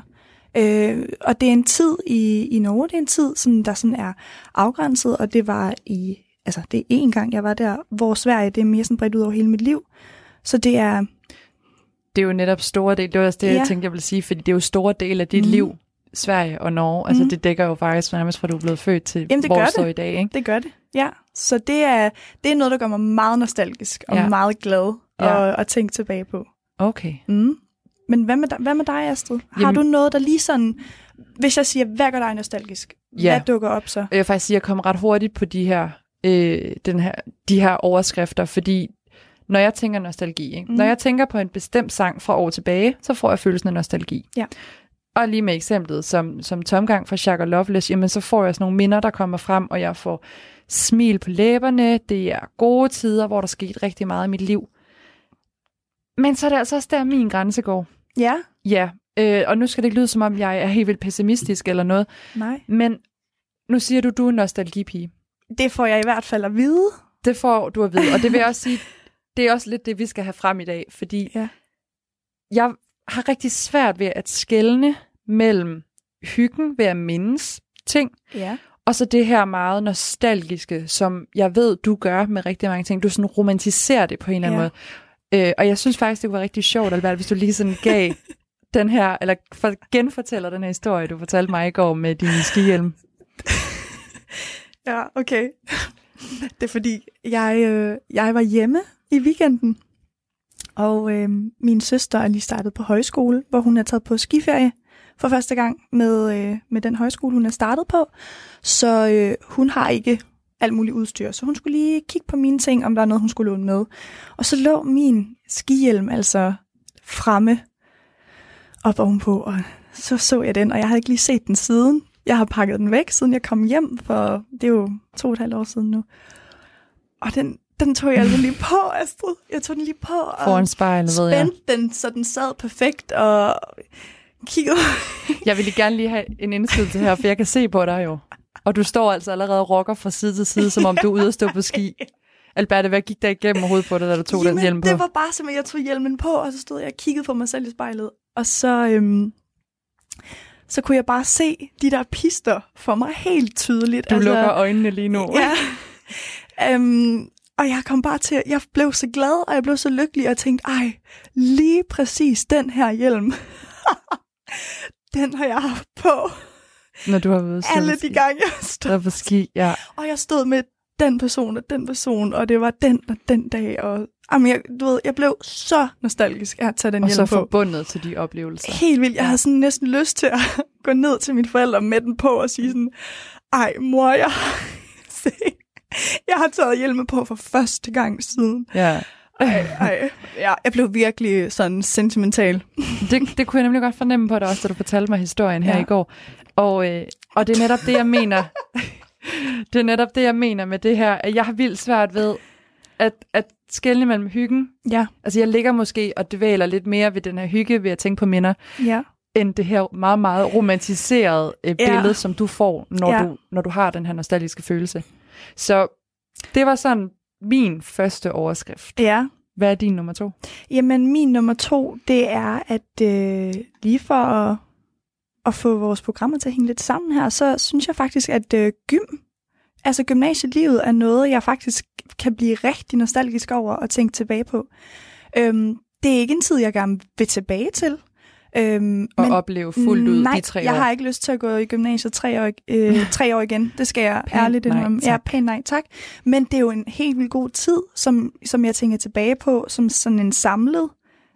Øh, og det er en tid i, i Norge, det er en tid, som der sådan er afgrænset, og det var i, altså det er en gang, jeg var der, hvor Sverige, det er mere sådan bredt ud over hele mit liv. Så det er, Det er jo netop store del, det var også det, ja. Jeg tænkte, jeg ville sige, fordi det er jo store del af dit mm. liv, Sverige og Norge. Altså Mhm. det dækker jo faktisk nærmest fra du er blevet født til, Jamen, det hvor gør du står det. i dag, ikke? det gør det, ja. Så det er, det er noget, der gør mig meget nostalgisk, og Ja. meget glad Ja. at, at tænke tilbage på. Okay. Mm. Men hvad med, hvad med dig, Astrid? Har Jamen- du noget, der lige sådan... Hvis jeg siger, hvad gør dig nostalgisk? Ja. Hvad dukker op så? Jeg vil faktisk sige, at jeg kom ret hurtigt på de her, øh, den her, de her overskrifter, fordi når jeg tænker nostalgi, ikke? Mhm. Mm. når jeg tænker på en bestemt sang fra år tilbage, så får jeg følelsen af nostalgi. Ja. Og lige med eksemplet som, som tomgang fra Shaka Loveless, jamen så får jeg sådan nogle minder, der kommer frem, og jeg får smil på læberne. Det er gode tider, hvor der skete rigtig meget i mit liv. Men så er det altså også der, min grænse går. Ja? Ja, øh, og nu skal det ikke lyde, som om jeg er helt vildt pessimistisk eller noget, Nej. men nu siger du, du er en nostalgipige. Det får jeg i hvert fald at vide. Det får du at vide, og det vil jeg også sige, det er også lidt det, vi skal have frem i dag, fordi Ja. jeg har rigtig svært ved at skelne mellem hyggen ved at mindes ting, Ja. og så det her meget nostalgiske, som jeg ved, du gør med rigtig mange ting. Du sådan romantiserer det på en eller anden Ja. måde. Øh, og jeg synes faktisk, det kunne være rigtig sjovt, Albert, hvis du lige sådan gav den her, eller for, genfortæller den her historie, du fortalte mig i går med din skihjelm. Ja, okay. Det er fordi, jeg, øh, jeg var hjemme i weekenden, og øh, min søster er lige startet på højskole, hvor hun er taget på skiferie for første gang med, øh, med den højskole, hun er startet på. Så øh, hun har ikke alt muligt udstyr, så hun skulle lige kigge på mine ting, om der er noget, hun skulle låne med. Og så lå min skihjelm altså fremme op ovenpå, og så så jeg den, og jeg havde ikke lige set den siden. Jeg har pakket den væk, siden jeg kom hjem, for det er jo to og et halvt år siden nu. Og den, den tog jeg altså lige på, Astrid. Jeg tog den lige på og Foran spejlet, ved jeg. den, så den sad perfekt, og kiggede. Jeg vil lige gerne lige have en indskydelse her, for jeg kan se på dig jo. Og du står altså allerede og rocker fra side til side, som om du er ude at stå på ski. Albert, hvad gik der igennem hovedet på dig, da du tog den Jamen, hjelm på? det var bare som, at jeg tog hjelmen på, og så stod jeg og kiggede på mig selv i spejlet. Og så, øhm, så kunne jeg bare se de der pister for mig helt tydeligt. Du lukker øjnene lige nu. Ja. øhm, og jeg kom bare til, jeg blev så glad, og jeg blev så lykkelig, og tænkte, ej, lige præcis den her hjelm, den har jeg haft på Når du har været alle de gange, jeg stod. Der på ski, ja. Og jeg stod med den person og den person, og det var den og den dag, og jamen, jeg, du ved, jeg blev så nostalgisk af at tage den Og så hjelm på. forbundet til de oplevelser. Helt vildt. Jeg havde sådan næsten lyst til at gå ned til mine forældre med den på og sige sådan, ej mor, jeg har, se, jeg har taget hjelme på for første gang siden. Ja. Ej, ej. Ja, jeg blev virkelig sådan sentimental. Det, det kunne jeg nemlig godt fornemme på dig også, da du fortalte mig historien her Ja. i går. Og, øh, og det er netop det, jeg mener. det er netop det, jeg mener med det her, at jeg har vildt svært ved at, at skelne mellem hyggen. Ja, Altså jeg ligger måske og dvæler lidt mere ved den her hygge, ved at tænke på minder, ja. end det her meget, meget romantiserede øh, Ja. billede, som du får, når, Ja. du, når du har den her nostalgiske følelse. Så det var sådan min første overskrift. Ja. Hvad er din nummer to? Jamen, min nummer to, det er, at øh, lige for at, at få vores programmer til at hænge lidt sammen her, så synes jeg faktisk, at øh, gym, altså gymnasielivet, er noget, jeg faktisk kan blive rigtig nostalgisk over og tænke tilbage på. Øhm, det er ikke en tid, jeg gerne vil tilbage til. Øhm, Og opleve fuldt ud nej, de tre jeg år. har ikke lyst til at gå i gymnasiet tre år, øh, tre år igen. Det skal jeg Pænt ærligt indrømme. Ja, pænt nej, tak. Men det er jo en helt vildt god tid, som, som jeg tænker tilbage på, som sådan en samlet.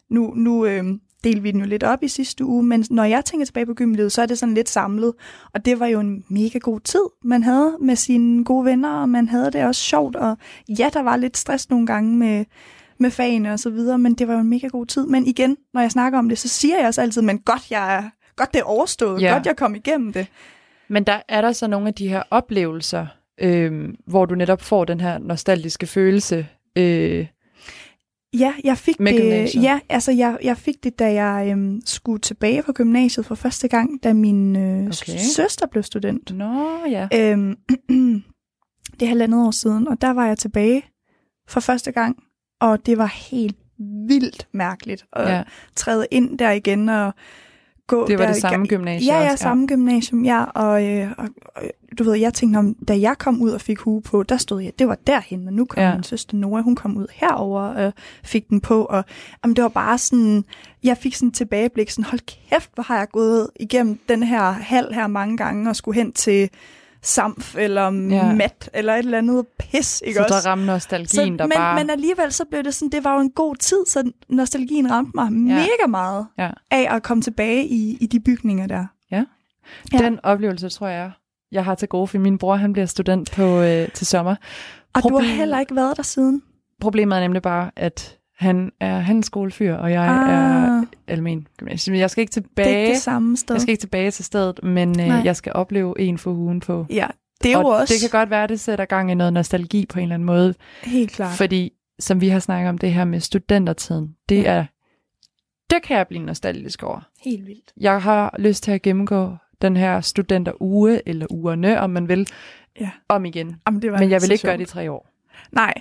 Nu, nu øh, delte vi den jo lidt op i sidste uge, men når jeg tænker tilbage på gymlivet, så er det sådan lidt samlet. Og det var jo en mega god tid, man havde med sine gode venner, og man havde det også sjovt. Og ja, der var lidt stress nogle gange med, med fagene og så videre, men det var jo en mega god tid. Men igen, når jeg snakker om det, så siger jeg også altid, men godt, jeg er, godt det er overstået, Ja. godt jeg kom igennem det. Men der er der så nogle af de her oplevelser, øh, hvor du netop får den her nostalgiske følelse. Øh, Ja, jeg fik Med det. gymnasiet? Ja, altså jeg, jeg fik det, da jeg øhm, skulle tilbage på gymnasiet for første gang, da min øh, Okay. søster blev student. Nå ja. Øhm, det er halvandet år siden, og der var jeg tilbage for første gang, og det var helt vildt mærkeligt at Ja. træde ind der igen og gå Det var der det samme gymnasie Ja, ja, også, ja. samme gymnasium, ja. Og, øh, og, og du ved, jeg tænkte, om, da jeg kom ud og fik hue på, der stod jeg, det var derhen, og nu kom Ja. min søster Nora, hun kom ud herover og fik den på, og jamen, det var bare sådan, jeg fik sådan tilbageblik, sådan, hold kæft, hvor har jeg gået igennem den her hal her mange gange, og skulle hen til Samf, eller Ja. Mat, eller et eller andet pis, ikke Så også? der rammer nostalgien, der men, bare... men alligevel så blev det sådan, det var jo en god tid, så nostalgien ramte mig ja. mega meget Ja. af at komme tilbage i, i de bygninger der. Ja. Ja. Den oplevelse, tror jeg, jeg har til gode, for min bror han bliver student på øh, til sommer. Og du har heller ikke været der siden. Problemet er nemlig bare, at han er handelsskolefyr, og jeg Ah. er almen gymnasium. Jeg skal ikke Det er tilbage. ikke det samme sted. Jeg skal ikke tilbage til stedet, men øh, Nej. jeg skal opleve en for ugen på. Ja, det er og jo også det kan godt være, at det sætter gang i noget nostalgi på en eller anden måde. helt klart. Fordi, som vi har snakket om det her med studentertiden, det Ja. er, det kan jeg blive nostalgisk over. Helt vildt. Jeg har lyst til at gennemgå den her studenteruge, eller ugerne, om man vil, Ja. om igen. Jamen, det var Men jeg vil ikke gøre sjovt. det i tre år. Nej,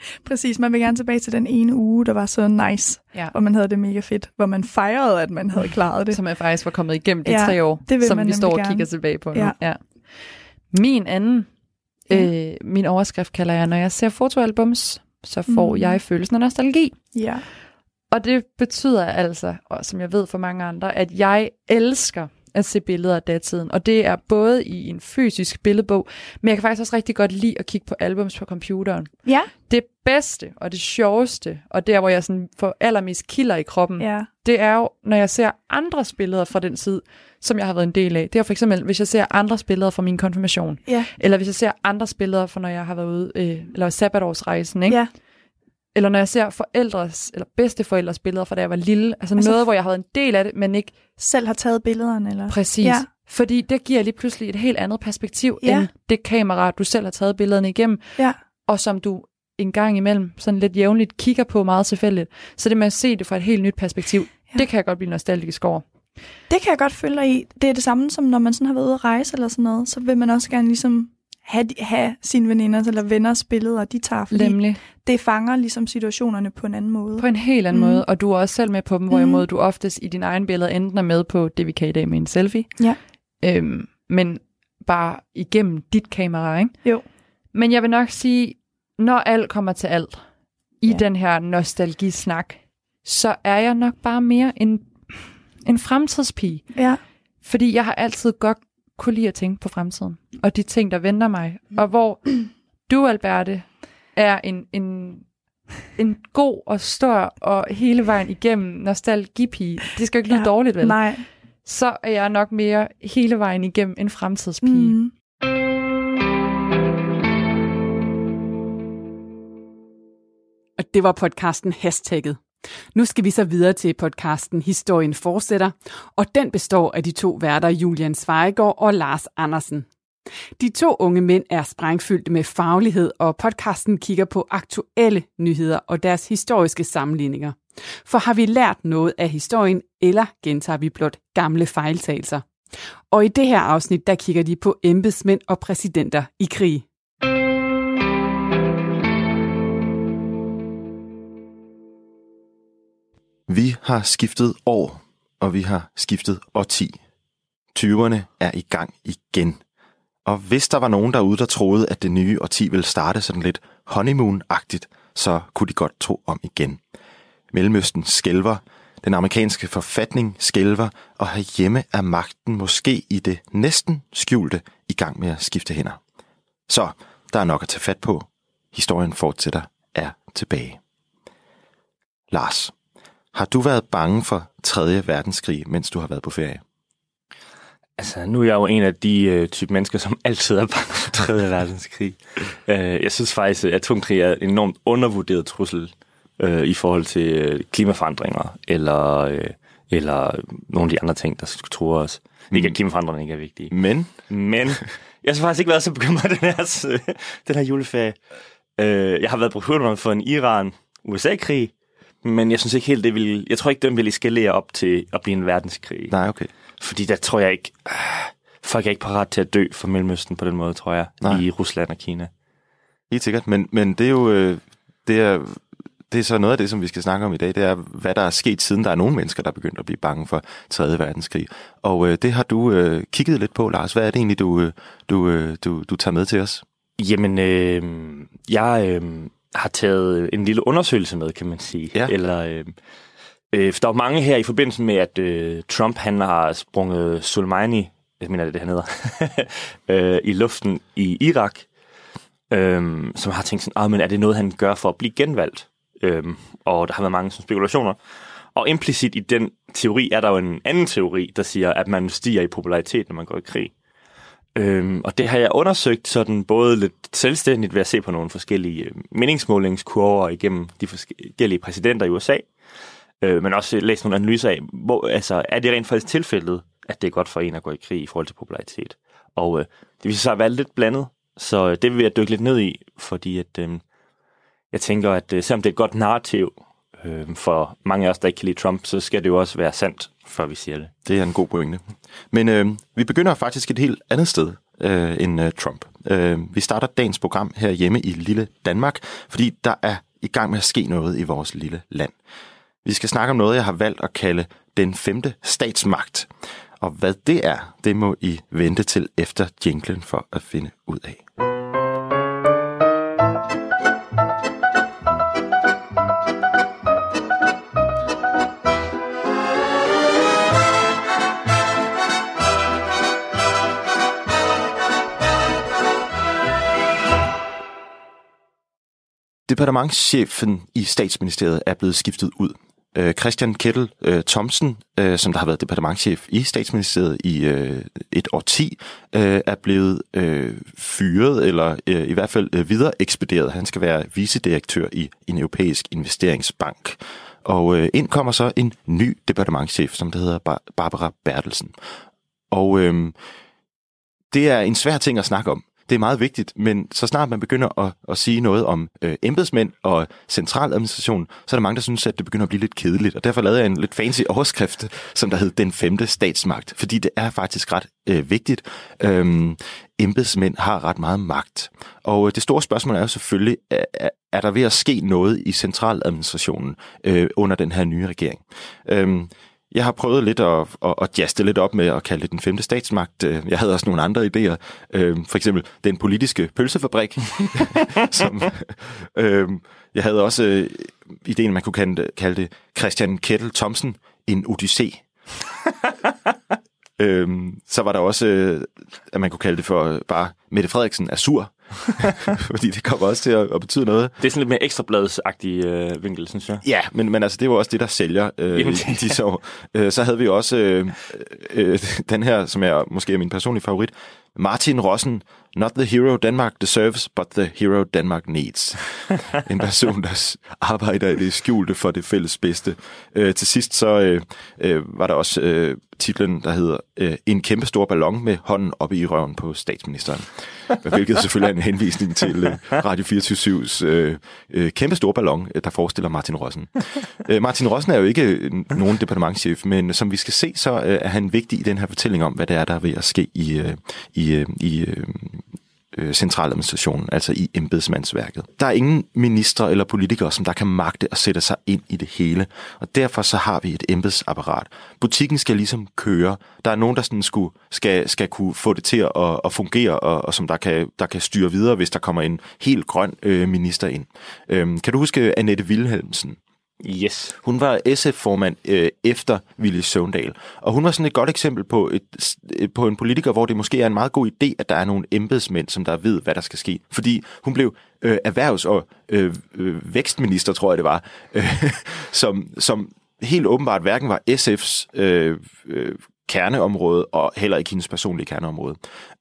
præcis. Man vil gerne tilbage til den ene uge, der var så nice, Ja. hvor man havde det mega fedt, hvor man fejrede, at man havde klaret det. Som jeg faktisk var kommet igennem de Ja, tre år, det som man vi står og nemlig kigger gerne. tilbage på nu. Ja. Ja. Min anden, øh, min overskrift kalder jeg, når jeg ser fotoalbums, så får Mm. jeg følelsen af nostalgi. Ja. Og det betyder altså, og som jeg ved for mange andre, at jeg elsker at se billeder af datiden. Og det er både i en fysisk billedbog, men jeg kan faktisk også rigtig godt lide at kigge på albums på computeren. Ja. Det bedste og det sjoveste, og der hvor jeg sådan får allermest kilder i kroppen, Ja. det er jo, når jeg ser andres billeder fra den tid, som jeg har været en del af. Det er for eksempel, hvis jeg ser andres billeder fra min konfirmation, Ja. eller hvis jeg ser andres billeder fra, når jeg har været ude, øh, eller sabbatårsrejsen, ikke? Ja. Eller når jeg ser forældres, eller bedsteforældres billeder fra da jeg var lille. Altså, Altså- noget, hvor jeg har været en del af det, men ikke Selv har taget billederne, eller? præcis. Ja. Fordi det giver lige pludselig et helt andet perspektiv, Ja. end det kamera, du selv har taget billederne igennem, Ja. og som du en gang imellem sådan lidt jævnligt kigger på meget tilfældigt. Så det med at se det fra et helt nyt perspektiv, ja. det kan jeg godt blive nostalgisk over. Det kan jeg godt følge dig i. Det er det samme som når man sådan har været ude at rejse eller sådan noget, så vil man også gerne ligesom have, have sine veninder eller venners billeder, de tager, fordi Nemlig. det fanger ligesom situationerne på en anden måde. På en helt anden Mm. mm. måde, og du er også selv med på dem, Mm. hvorimod du oftest i din egen billede enten er med på det, vi kan i dag med en selfie, Ja. øhm, men bare igennem dit kamera, ikke? Jo. Men jeg vil nok sige, når alt kommer til alt, i ja. den her nostalgisnak, så er jeg nok bare mere en, en fremtidspige. Ja. Fordi jeg har altid godt kunne lide at tænke på fremtiden, og de ting, der venter mig. Og hvor du, Alberte, er en, en, en god og stor og hele vejen igennem nostalgipige. Det skal jo ikke lyde Ja, dårligt, vel? Nej. Så er jeg nok mere hele vejen igennem en fremtidspige. Mm. Og det var podcasten Hashtagget. Nu skal vi så videre til podcasten Historien fortsætter, og den består af de to værter Julian Svejgaard og Lars Andersen. De to unge mænd er sprængfyldte med faglighed, og podcasten kigger på aktuelle nyheder og deres historiske sammenligninger. For har vi lært noget af historien, eller gentager vi blot gamle fejltagelser? Og i det her afsnit, der kigger de på embedsmænd og præsidenter i krig. Vi har skiftet år, og vi har skiftet årti. 20'erne er i gang igen. Og hvis der var nogen derude, der troede, at det nye årti ville starte sådan lidt honeymoon-agtigt, så kunne de godt tro om igen. Mellemøsten skælver, den amerikanske forfatning skælver, og herhjemme er magten måske i det næsten skjulte i gang med at skifte hænder. Så der er nok at tage fat på. Historien fortsætter er tilbage. Lars, har du været bange for 3. verdenskrig, mens du har været på ferie? Altså, nu er jeg jo en af de øh, type mennesker, som altid er bange for 3. verdenskrig. Øh, jeg synes faktisk, at atomkrig er en enormt undervurderet trussel øh, i forhold til øh, klimaforandringer, eller, øh, eller nogle af de andre ting, der skulle tro os. Mm. Ikke at klimaforandringerne ikke er vigtige. Men? Men jeg har faktisk ikke været så bekymret den her, den her juleferie. Øh, jeg har været bekymret for en Iran-USA-krig, men jeg synes ikke helt, det vil... Jeg tror ikke, den vil eskalere op til at blive en verdenskrig. Nej, okay. Fordi der tror jeg ikke... Øh, folk er ikke parat til at dø for Mellemøsten på den måde, tror jeg, Nej. i Rusland og Kina. Helt sikkert, men, men det er jo... Øh, det er, det er så noget af det, som vi skal snakke om i dag, det er, hvad der er sket, siden der er nogle mennesker, der er begyndt at blive bange for 3. verdenskrig. Og øh, det har du øh, kigget lidt på, Lars. Hvad er det egentlig, du, øh, du, øh, du, du tager med til os? Jamen, øh, jeg øh, har taget en lille undersøgelse med, kan man sige. Ja. Eller, øh, øh, der er jo mange her i forbindelse med, at øh, Trump han har sprunget Soleimani, jeg mener det, det han hedder, øh, i luften i Irak, øh, som har tænkt sådan, ah, men er det noget, han gør for at blive genvalgt? Øh, og der har været mange sådan, spekulationer. Og implicit i den teori er der jo en anden teori, der siger, at man stiger i popularitet, når man går i krig. Øhm, og det har jeg undersøgt sådan både lidt selvstændigt ved at se på nogle forskellige øh, meningsmålingskurver igennem de forskellige præsidenter i USA, øh, men også læst nogle analyser af, hvor, altså, er det rent faktisk tilfældet, at det er godt for en at gå i krig i forhold til popularitet. Og øh, det viser sig at være lidt blandet, så øh, det vil jeg dykke lidt ned i, fordi at, øh, jeg tænker, at øh, selvom det er et godt narrativ øh, for mange af os, der ikke kan lide Trump, så skal det jo også være sandt, før vi siger det. Det er en god pointe. Men øh, vi begynder faktisk et helt andet sted øh, end øh, Trump. Øh, vi starter dagens program her hjemme i lille Danmark, fordi der er i gang med at ske noget i vores lille land. Vi skal snakke om noget, jeg har valgt at kalde den femte statsmagt. Og hvad det er, det må I vente til efter jinglen for at finde ud af. Departementschefen i statsministeriet er blevet skiftet ud. Øh, Christian Kettel øh, Thomsen, øh, som der har været departementchef i statsministeriet i øh, et årti, øh, er blevet øh, fyret, eller øh, i hvert fald øh, videre ekspederet. Han skal være vicedirektør i en europæisk investeringsbank. Og øh, ind kommer så en ny departementchef, som der hedder Bar- Barbara Bertelsen. Og øh, det er en svær ting at snakke om. Det er meget vigtigt, men så snart man begynder at, at sige noget om øh, embedsmænd og centraladministration, så er der mange, der synes, at det begynder at blive lidt kedeligt. Og derfor lavede jeg en lidt fancy overskrift, som der hed Den femte statsmagt, fordi det er faktisk ret øh, vigtigt. Øhm, embedsmænd har ret meget magt. Og øh, det store spørgsmål er jo selvfølgelig, er, er der ved at ske noget i centraladministrationen øh, under den her nye regering? Øhm, jeg har prøvet lidt at, at, at jaste lidt op med at kalde det den femte statsmagt. Øh, Jeg havde også nogle andre idéer. Øh, For eksempel den politiske pølsefabrik. som, øh, jeg havde også øh, ideen, man kunne kalde det, kalde det Christian Kettel Thomsen, en odyssé. Øhm, så var der også, øh, at man kunne kalde det for bare Mette Frederiksen er sur. Fordi det kommer også til at, at betyde noget. Det er sådan lidt mere ekstrabladsagtig øh, vinkel, synes jeg. Ja, men, men altså, det var også det, der sælger øh, Jamen, i disse år. Øh, så havde vi også øh, øh, den her, som er måske er min personlige favorit. Martin Rossen, not the hero Denmark deserves, but the hero Denmark needs. en person, der arbejder i det skjulte for det fælles bedste. Øh, til sidst så øh, øh, var der også øh, titlen, der hedder øh, En kæmpe stor ballon med hånden oppe i røven på statsministeren. Hvilket selvfølgelig er en henvisning til øh, Radio 24-7's øh, øh, kæmpe store ballon, øh, der forestiller Martin Rossen. Øh, Martin Rossen er jo ikke øh, nogen departementchef, men som vi skal se, så øh, er han vigtig i den her fortælling om, hvad det er, der er ved at ske i, øh, i, øh, i øh, øh, centraladministrationen, altså i embedsmandsværket. Der er ingen ministre eller politikere, som der kan magte at sætte sig ind i det hele, og derfor så har vi et embedsapparat. Butikken skal ligesom køre. Der er nogen, der sådan skulle, skal, skal kunne få det til at, at fungere, og, og som der kan, der kan styre videre, hvis der kommer en helt grøn øh, minister ind. Øhm, kan du huske Annette Wilhelmsen? Yes. Hun var SF-formand øh, efter Ville Søvndal, og hun var sådan et godt eksempel på, et, øh, på en politiker, hvor det måske er en meget god idé, at der er nogle embedsmænd, som der ved, hvad der skal ske. Fordi hun blev øh, erhvervs- og øh, øh, vækstminister, tror jeg det var, øh, som, som helt åbenbart hverken var SF's øh, øh, kerneområde, og heller ikke hendes personlige kerneområde.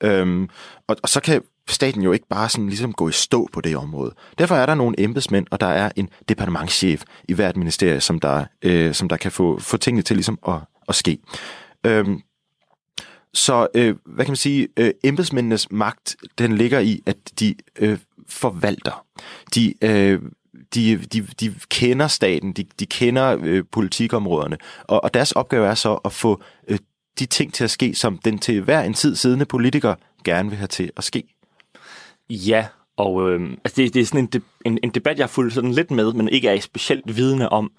Øhm, og, og så kan staten jo ikke bare sådan ligesom gå i stå på det område. Derfor er der nogle embedsmænd, og der er en departementschef i hvert ministerie, som der, øh, som der kan få, få tingene til ligesom at, at ske. Øhm, så øh, hvad kan man sige, øh, embedsmændenes magt, den ligger i, at de øh, forvalter. De, øh, de, de, de kender staten, de, de kender øh, politikområderne, og, og deres opgave er så at få øh, de ting til at ske, som den til hver en tid siddende politiker gerne vil have til at ske. Ja, og øh, altså det, det er sådan en, de, en, en debat, jeg har fulgt sådan lidt med, men ikke er specielt vidne om.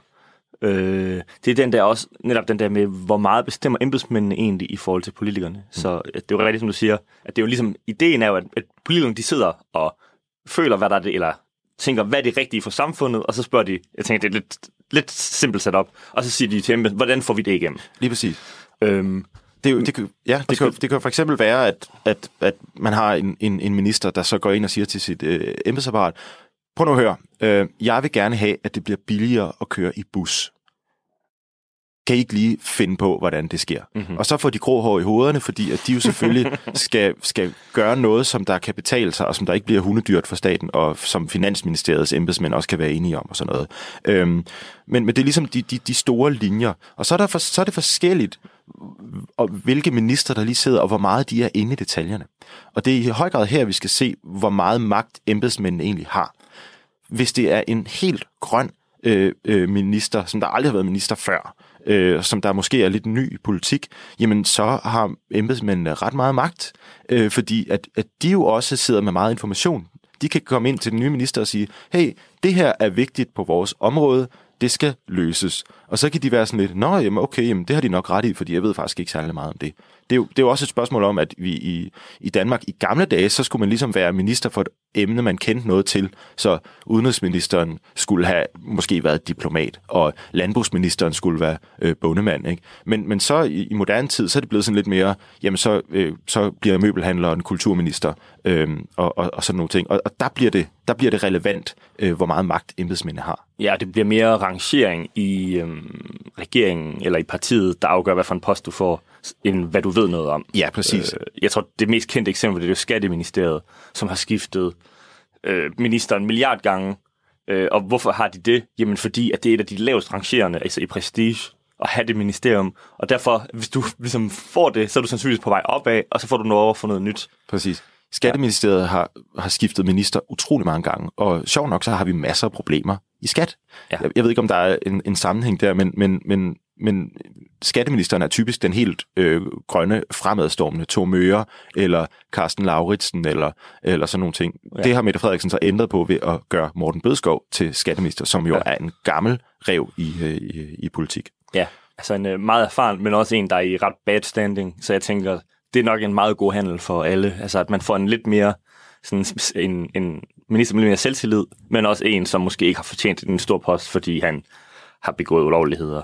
Øh, det er den der også, netop den der med, hvor meget bestemmer embedsmændene egentlig i forhold til politikerne. Mm. Så det er jo rigtigt, som du siger, at det er jo ligesom, ideen er jo, at, at politikerne de sidder og føler, hvad der er det, eller tænker, hvad er det rigtige for samfundet, og så spørger de, jeg tænker, det er lidt, lidt simpelt sat op, og så siger de til dem, hvordan får vi det igennem? Lige præcis. Øhm, det, jo- det, ja, det, kan, det kan for eksempel være, at, at, at man har en, en, en minister, der så går ind og siger til sit øh, embedsapparat, prøv nu at høre, øh, jeg vil gerne have, at det bliver billigere at køre i bus. Kan I ikke lige finde på, hvordan det sker? Mm-hmm. Og så får de grå hår i hovederne, fordi at de jo selvfølgelig skal, skal gøre noget, som der kan betale sig, og som der ikke bliver hundedyrt for staten, og som Finansministeriets embedsmænd også kan være enige om, og sådan noget. Øhm, men, men det er ligesom de, de, de store linjer. Og så er, der for, så er det forskelligt, og hvilke minister, der lige sidder, og hvor meget de er inde i detaljerne. Og det er i høj grad her, vi skal se, hvor meget magt embedsmændene egentlig har. Hvis det er en helt grøn øh, øh, minister, som der aldrig har været minister før, øh, som der måske er lidt ny i politik, jamen så har embedsmændene ret meget magt, øh, fordi at, at de jo også sidder med meget information. De kan komme ind til den nye minister og sige, hey, det her er vigtigt på vores område, det skal løses. Og så kan de være sådan lidt, nå, jamen okay, jamen, det har de nok ret i, fordi jeg ved faktisk ikke særlig meget om det. Det er, jo, det er jo også et spørgsmål om, at vi i, i Danmark i gamle dage, så skulle man ligesom være minister for et emne, man kendte noget til. Så udenrigsministeren skulle have måske været diplomat, og landbrugsministeren skulle være øh, bondemand. Ikke? Men, men så i, i moderne tid, så er det blevet sådan lidt mere, jamen så, øh, så bliver møbelhandleren kulturminister, øh, og, og, og sådan nogle ting. Og, og der, bliver det, der bliver det relevant, øh, hvor meget magt embedsmændene har. Ja, det bliver mere rangering i øhm, regeringen eller i partiet, der afgør, hvad for en post du får, end hvad du ved noget om. Ja, præcis. Øh, jeg tror, det mest kendte eksempel det er jo Skatteministeriet, som har skiftet øh, ministeren en milliard gange. Øh, og hvorfor har de det? Jamen fordi, at det er et af de lavest rangerende, altså i prestige, at have det ministerium. Og derfor, hvis du ligesom får det, så er du sandsynligvis på vej opad, og så får du noget over for noget nyt. Præcis. Skatteministeriet har, har skiftet minister utrolig mange gange, og sjov nok, så har vi masser af problemer i skat. Ja. Jeg, jeg ved ikke, om der er en, en sammenhæng der, men, men, men, men skatteministeren er typisk den helt øh, grønne, fremadstormende Tom Møre, eller Carsten Lauritsen, eller, eller sådan nogle ting. Ja. Det har Mette Frederiksen så ændret på ved at gøre Morten Bødskov til skatteminister, som jo Ja. ja. er en gammel rev i, øh, i, i politik. Ja, altså en øh, meget erfaren, men også en, der er i ret bad standing. Så jeg tænker, det er nok en meget god handel for alle. Altså at man får en lidt mere, sådan en, en minister med lidt mere selvtillid, men også en, som måske ikke har fortjent en stor post, fordi han har begået ulovligheder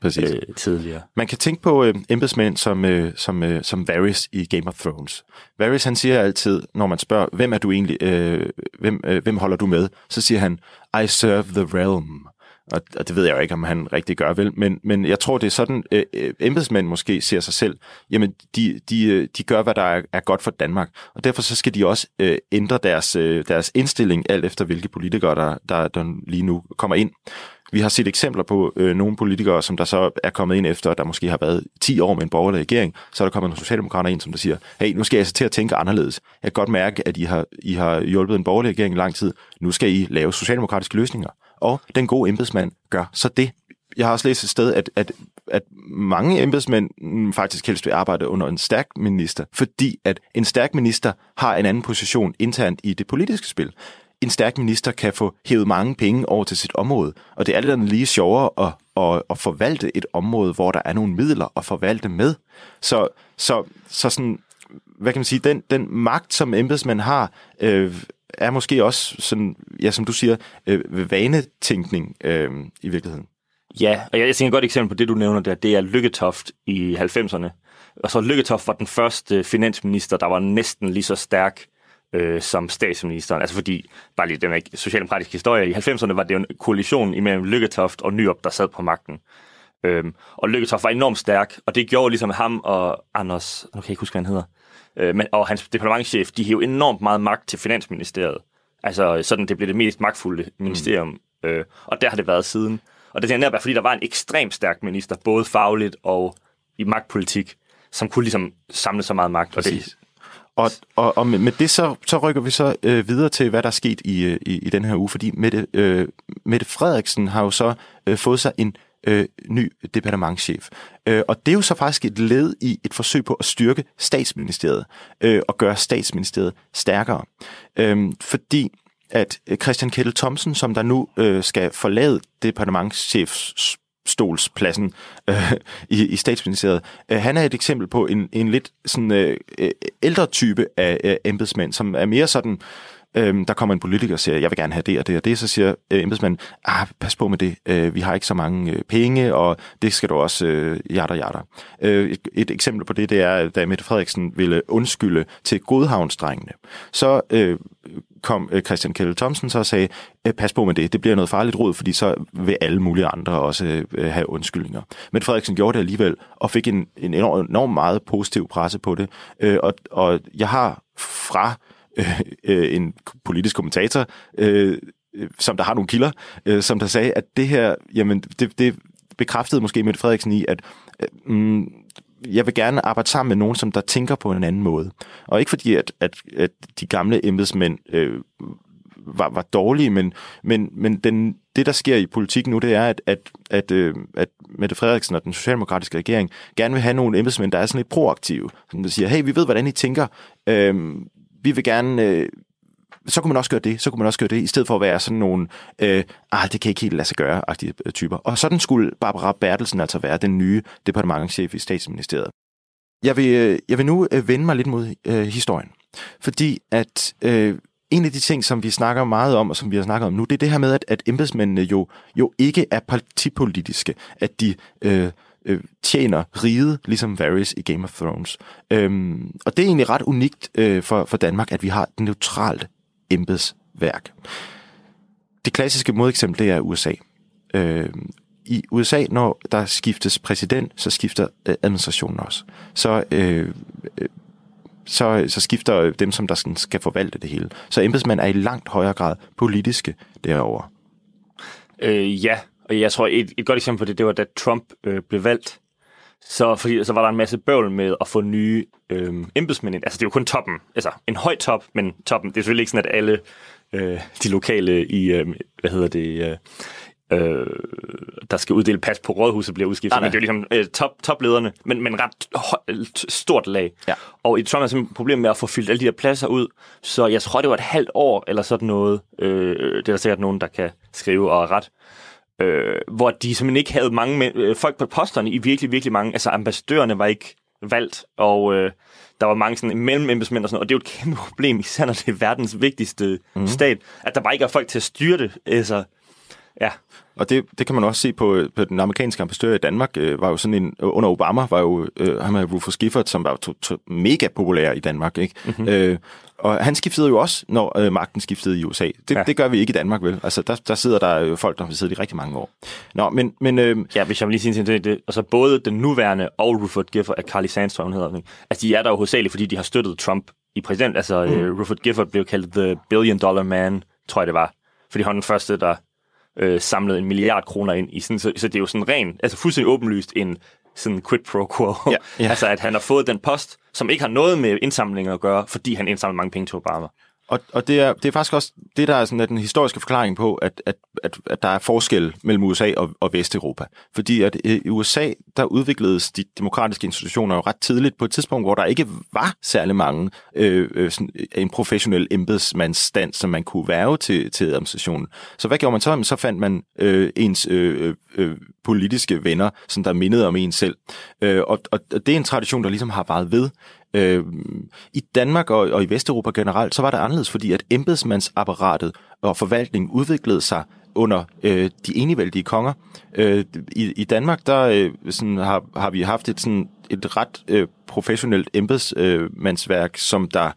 Præcis. øh, tidligere. Man kan tænke på øh, embedsmænd som, øh, som, øh, som Varys i Game of Thrones. Varys han siger altid, når man spørger, hvem er du egentlig, øh, hvem, øh, hvem holder du med? Så siger han, I serve the realm. Og, og det ved jeg jo ikke, om han rigtig gør vel, men, men jeg tror, det er sådan, øh, øh embedsmænd måske ser sig selv, jamen de, de, øh, de gør, hvad der er, er godt for Danmark, og derfor så skal de også øh, ændre deres, øh, deres indstilling, alt efter hvilke politikere, der, der, der lige nu kommer ind. Vi har set eksempler på øh, nogle politikere, som der så er kommet ind efter, der måske har været 10 år med en borgerlig regering, så er der kommet nogle socialdemokrater ind, som der siger, hey, nu skal jeg så til at tænke anderledes. Jeg kan godt mærke, at I har, I har hjulpet en borgerlig regering i lang tid. Nu skal I lave socialdemokratiske løsninger. Og den gode embedsmand gør så det. Jeg har også læst et sted, at, at, at mange embedsmænd faktisk helst vil arbejde under en stærk minister, fordi at en stærk minister har en anden position internt i det politiske spil en stærk minister kan få hævet mange penge over til sit område. Og det er lidt lige sjovere at, at, at forvalte et område, hvor der er nogle midler at forvalte med. Så, så, så sådan, hvad kan man sige, den, den magt, som embedsmænd har, øh, er måske også, sådan, ja, som du siger, øh, vanetænkning øh, i virkeligheden. Ja, og jeg, jeg tænker et godt eksempel på det, du nævner der, det er Lykketoft i 90'erne. Og så Lykketoft var den første finansminister, der var næsten lige så stærk øh, som statsministeren. Altså fordi, bare lige den her socialdemokratiske historie, i 90'erne var det jo en koalition imellem Lykketoft og Nyop, der sad på magten. Øhm, og Lykketoft var enormt stærk, og det gjorde ligesom ham og Anders, nu kan jeg ikke huske, hvad han hedder, øh, men, og hans departementchef, de hævde enormt meget magt til Finansministeriet. Altså sådan, det blev det mest magtfulde ministerium, mm. øh, og der har det været siden. Og det er netop, fordi der var en ekstremt stærk minister, både fagligt og i magtpolitik, som kunne ligesom samle så meget magt. Og det, Og, og, og med med det så, så rykker vi så øh, videre til, hvad der er sket i, øh, i, i den her uge, fordi Mette, øh, Mette Frederiksen har jo så øh, fået sig en øh, ny departementschef. Øh, og det er jo så faktisk et led i et forsøg på at styrke statsministeriet øh, og gøre statsministeriet stærkere. Øh, fordi at øh, Christian Kettel Thomsen, som der nu øh, skal forlade departementchefs stolspladsen øh, i, i statsministeriet. Øh, han er et eksempel på en, en lidt sådan øh, ældre type af øh, embedsmænd, som er mere sådan, øh, Øhm, der kommer en politiker og siger, jeg vil gerne have det og det og det, så siger øh, embedsmanden, ah, pas på med det, øh, vi har ikke så mange øh, penge, og det skal du også, øh, jatter, jatter. Øh, et, et eksempel på det, det er, da Mette Frederiksen ville undskylde til Godhavnsdrengene, så øh, kom øh, Christian Kjell Thomsen så og sagde, øh, pas på med det, det bliver noget farligt råd, fordi så vil alle mulige andre også øh, have undskyldninger. Men Frederiksen gjorde det alligevel, og fik en, en enorm, enorm meget positiv presse på det. Øh, og, og jeg har fra øh, øh, en politisk kommentator, øh, øh, som der har nogle kilder, øh, som der sagde, at det her, jamen, det, det bekræftede måske Mette Frederiksen i, at øh, mm, jeg vil gerne arbejde sammen med nogen, som der tænker på en anden måde. Og ikke fordi, at, at, at de gamle embedsmænd øh, var, var dårlige, men, men, men den, det, der sker i politik nu, det er, at, at, at, øh, at Mette Frederiksen og den socialdemokratiske regering gerne vil have nogle embedsmænd, der er sådan lidt proaktive, som der siger, hey, vi ved, hvordan I tænker, øh, vi vil gerne... Øh, så kunne man også gøre det, så kunne man også gøre det, i stedet for at være sådan nogle, øh, ah, det kan ikke helt lade sig gøre-agtige øh, typer. Og sådan skulle Barbara Bertelsen altså være den nye departementchef i statsministeriet. Jeg vil, øh, jeg vil nu øh, vende mig lidt mod øh, historien, fordi at øh, en af de ting, som vi snakker meget om, og som vi har snakket om nu, det er det her med, at, at embedsmændene jo, jo ikke er partipolitiske, at de øh, øh, tjener riget, ligesom Varys i Game of Thrones. Øhm, og det er egentlig ret unikt øh, for, for Danmark, at vi har et neutralt embedsværk. Det klassiske modeksempel, det er USA. Øh, I USA, når der skiftes præsident, så skifter øh, administrationen også. Så, øh, øh, så, så skifter dem, som der skal, skal forvalte det hele. Så embedsmænd er i langt højere grad politiske derovre. Øh, ja, og jeg tror, et, et godt eksempel på det, det var, da Trump øh, blev valgt. Så, fordi, så var der en masse bøvl med at få nye øh, embedsmænd ind. Altså, det er jo kun toppen. Altså, en høj top, men toppen. Det er selvfølgelig ikke sådan, at alle øh, de lokale i, øh, hvad hedder det, øh, øh, der skal uddele pas på rådhuset, bliver udskiftet. Nej, nej. Men det er jo ligesom øh, top, toplederne, men, men ret høj, stort lag. Ja. Og i Trump er simpelthen et problem med at få fyldt alle de her pladser ud. Så jeg tror, det var et halvt år, eller sådan noget. Øh, det er der sikkert nogen, der kan skrive og ret øh, hvor de simpelthen ikke havde mange men- øh, folk på posterne i virkelig, virkelig mange. Altså ambassadørerne var ikke valgt, og øh, der var mange sådan mellemembedsmænd og sådan noget, og det er jo et kæmpe problem, især når det er verdens vigtigste mm. stat, at der bare ikke er folk til at styre det. Altså, ja. Og det, det kan man også se på, på den amerikanske ambassadør i Danmark, øh, var jo sådan en, under Obama var jo øh, ham her Rufus Gifford, som var to, to, mega populær i Danmark, ikke? Mm-hmm. Øh, og han skiftede jo også, når øh, magten skiftede i USA. Det, Ja. det gør vi ikke i Danmark, vel? Altså, der, der sidder der jo folk, der har siddet i rigtig mange år. Nå, men, men øh, Ja, hvis jeg lige sige til det, altså både den nuværende og Rufus Gifford, at Carly Sandstrom hedder, ikke? altså de er der jo hovedsageligt, fordi de har støttet Trump i præsident. Altså mm. Rufus Gifford blev kaldt the billion dollar man, tror jeg det var, fordi han var den første, der øh, samlede en milliard kroner ind i sådan, så, så det er jo sådan ren, altså fuldstændig åbenlyst en sådan quid pro quo. Ja, ja. altså at han har fået den post, som ikke har noget med indsamlinger at gøre, fordi han indsamler mange penge til Obama. Og, og det, er, det er faktisk også det, der er sådan, at den historiske forklaring på, at, at, at, at der er forskel mellem USA og, og Vesteuropa. Fordi at øh, i USA, der udvikledes de demokratiske institutioner jo ret tidligt på et tidspunkt, hvor der ikke var særlig mange øh, øh sådan, øh, en professionel embedsmandsstand, som man kunne værve til, til administrationen. Så hvad gjorde man så? Jamen, Så fandt man øh, ens øh, øh, politiske venner, som der mindede om en selv. Øh, og, og og det er en tradition, der ligesom har varet ved. Øh, I Danmark og, og i Vesteuropa generelt, så var det anderledes, fordi at embedsmandsapparatet og forvaltningen udviklede sig under øh, de enevældige konger. Øh, i, I Danmark der øh, sådan, har, har vi haft et, sådan, et ret øh, professionelt embedsmandsværk, som der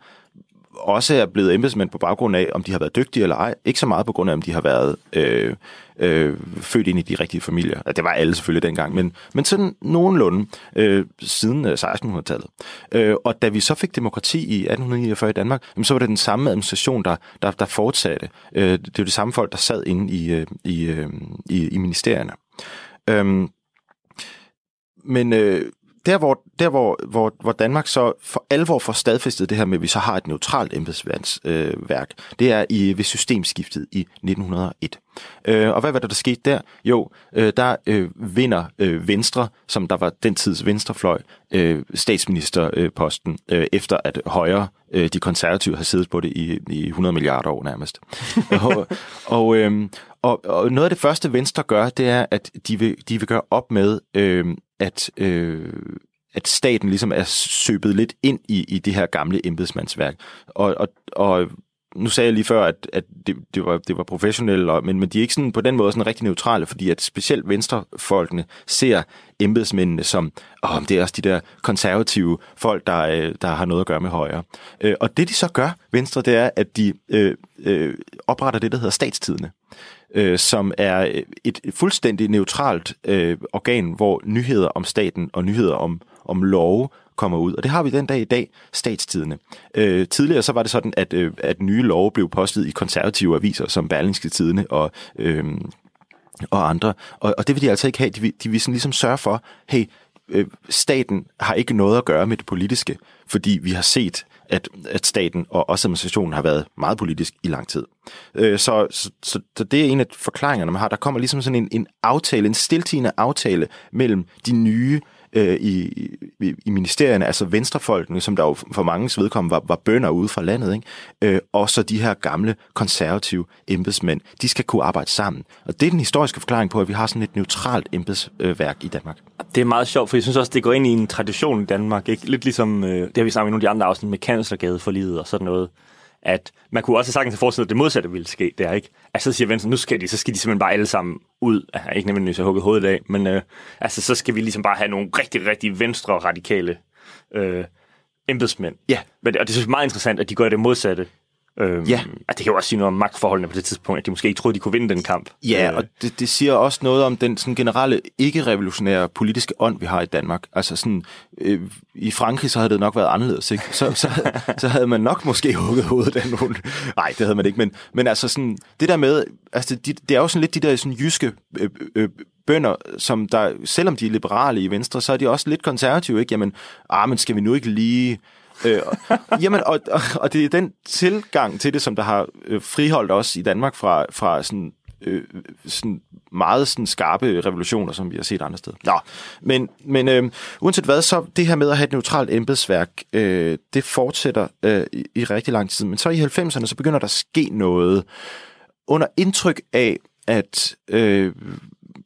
også er blevet embedsmænd på baggrund af, om de har været dygtige eller ej. Ikke så meget på grund af, om de har været øh, øh, født ind i de rigtige familier. Altså, det var alle selvfølgelig dengang, men, men sådan nogenlunde øh, siden øh, 1600-tallet. Øh, og da vi så fik demokrati i 1849 i Danmark, jamen, så var det den samme administration, der, der, der fortsatte. Øh, det var det samme folk, der sad inde i, øh, i, øh, i, i ministerierne. Øh, men øh, der, hvor, der hvor, hvor, hvor Danmark så for alvor får stadfæstet det her med, at vi så har et neutralt embedsværk, øh, værk, det er i, ved systemskiftet i 1901. Øh, og hvad var der, der skete der? Jo, øh, der øh, vinder øh, Venstre, som der var den tids venstrefløj, øh, statsministerposten, øh, efter at Højre, øh, de konservative, har siddet på det i, i 100 milliarder år nærmest. og, og, øh, og, og noget af det første Venstre gør, det er, at de vil, de vil gøre op med, øh, at, øh, at staten ligesom er søbet lidt ind i, i det her gamle embedsmandsværk. Og, og, og nu sagde jeg lige før, at, at det, det, var, det var professionelle, og, men, men de er ikke sådan på den måde sådan rigtig neutrale, fordi at specielt venstrefolkene ser embedsmændene som, åh, det er også de der konservative folk, der, øh, der har noget at gøre med højre. Øh, og det de så gør, Venstre, det er, at de øh, øh, opretter det, der hedder statstidene øh, som er et fuldstændig neutralt øh, organ, hvor nyheder om staten og nyheder om, om love kommer ud. Og det har vi den dag i dag, statstidene. Øh, tidligere så var det sådan, at, øh, at nye love blev postet i konservative aviser, som Berlingske Tidene og, øh, og andre. Og, og det vil de altså ikke have. De vil, de vil sådan ligesom sørge for, hey, øh, staten har ikke noget at gøre med det politiske, fordi vi har set, at, at staten og også administrationen har været meget politisk i lang tid. Øh, så, så, så, det er en af forklaringerne, man har. Der kommer ligesom sådan en, en aftale, en stiltigende aftale mellem de nye øh, Øh, i, i, i ministerierne, altså venstrefolkene, som der jo for mange vedkommende var, var bønder ude fra landet, ikke? Øh, og så de her gamle konservative embedsmænd, de skal kunne arbejde sammen. Og det er den historiske forklaring på, at vi har sådan et neutralt embedsværk i Danmark. Det er meget sjovt, for jeg synes også, det går ind i en tradition i Danmark. Ikke? Lidt ligesom, øh, det har vi snakket i nogle af de andre afsnit med kanslergade for livet og sådan noget at man kunne også sagtens have forestillet, at det modsatte ville ske der, ikke? Altså, så siger Venstre, nu skal de, så skal de simpelthen bare alle sammen ud. Altså, ikke nødvendigvis at hugge hovedet af, men øh, altså, så skal vi ligesom bare have nogle rigtig, rigtig venstre radikale øh, embedsmænd. Ja. Men, og det synes jeg er meget interessant, at de gør det modsatte. Øhm, Ja. At det kan jo også sige noget om magtforholdene på det tidspunkt, at de måske ikke troede, de kunne vinde den kamp. Ja, Øh, og det, det siger også noget om den sådan generelle ikke-revolutionære politiske ånd, vi har i Danmark. Altså sådan, øh, i Frankrig, så havde det nok været anderledes, ikke? Så, så, så havde man nok måske hugget hovedet af nogen. Nej, det havde man ikke, men, men altså sådan, det der med, altså de, det er jo sådan lidt de der sådan jyske øh, øh, bønder, som der, selvom de er liberale i Venstre, så er de også lidt konservative, ikke? Jamen, ah, men skal vi nu ikke lige... Øh, jamen, og, og, og det er den tilgang til det, som der har øh, friholdt os i Danmark fra, fra sådan, øh, sådan meget sådan skarpe revolutioner, som vi har set andre steder. Nå, men, men øh, uanset hvad, så det her med at have et neutralt embedsværk, øh, det fortsætter øh, i, i rigtig lang tid. Men så i 90'erne, så begynder der at ske noget under indtryk af, at øh,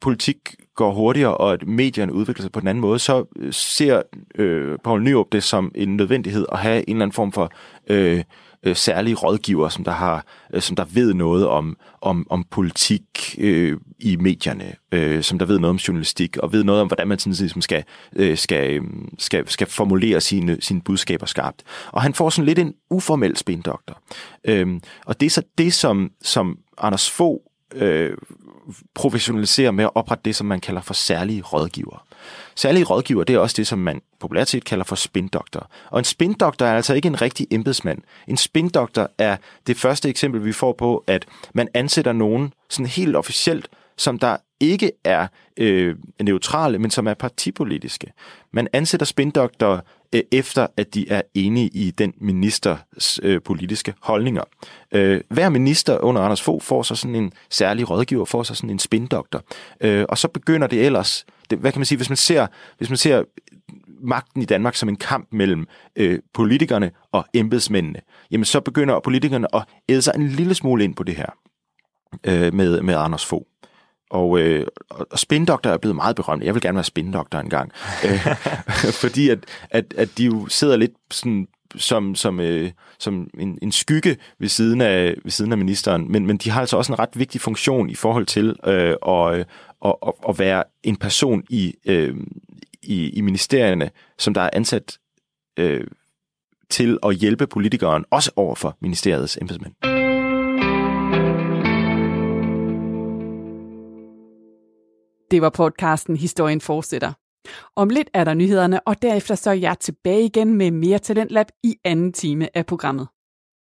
politik går hurtigere, og at medierne udvikler sig på den anden måde, så øh, ser øh, Poul Nyrup det som en nødvendighed at have en eller anden form for øh, øh, særlige rådgiver, som der har, øh, som der ved noget om om, om politik øh, i medierne, øh, som der ved noget om journalistik og ved noget om hvordan man sådan ligesom skal øh, skal øh, skal skal formulere sine sine budskaber skarpt. Og han får sådan lidt en uformel spindoktor. Øh, og det er så det som som Anders Fogh øh, professionaliserer med at oprette det, som man kalder for særlige rådgiver. Særlige rådgiver, det er også det, som man populært set kalder for spindoktor. Og en spindoktor er altså ikke en rigtig embedsmand. En spindoktor er det første eksempel, vi får på, at man ansætter nogen sådan helt officielt, som der ikke er øh, neutrale, men som er partipolitiske. Man ansætter spindoktorer øh, efter, at de er enige i den ministers øh, politiske holdninger. Øh, hver minister under Anders Fogh får så sådan en særlig rådgiver, får så sådan en spindoktor. Øh, og så begynder det ellers, det, hvad kan man sige, hvis man ser, hvis man ser magten i Danmark som en kamp mellem øh, politikerne og embedsmændene, jamen så begynder politikerne at æde sig en lille smule ind på det her øh, med, med Anders Fogh. Og, øh, og og spindoktor er blevet meget berømt. Jeg vil gerne være spindoktor engang. Øh, fordi at, at, at de jo sidder lidt sådan som, som, øh, som en, en skygge ved siden, af, ved siden af ministeren, men, men de har altså også en ret vigtig funktion i forhold til øh, at, øh, at, at, at være en person i, øh, i, i ministerierne, som der er ansat øh, til at hjælpe politikeren, også over for ministeriets embedsmænd. Det var podcasten Historien fortsætter. Om lidt er der nyhederne, og derefter så er jeg tilbage igen med mere Talentlab i anden time af programmet.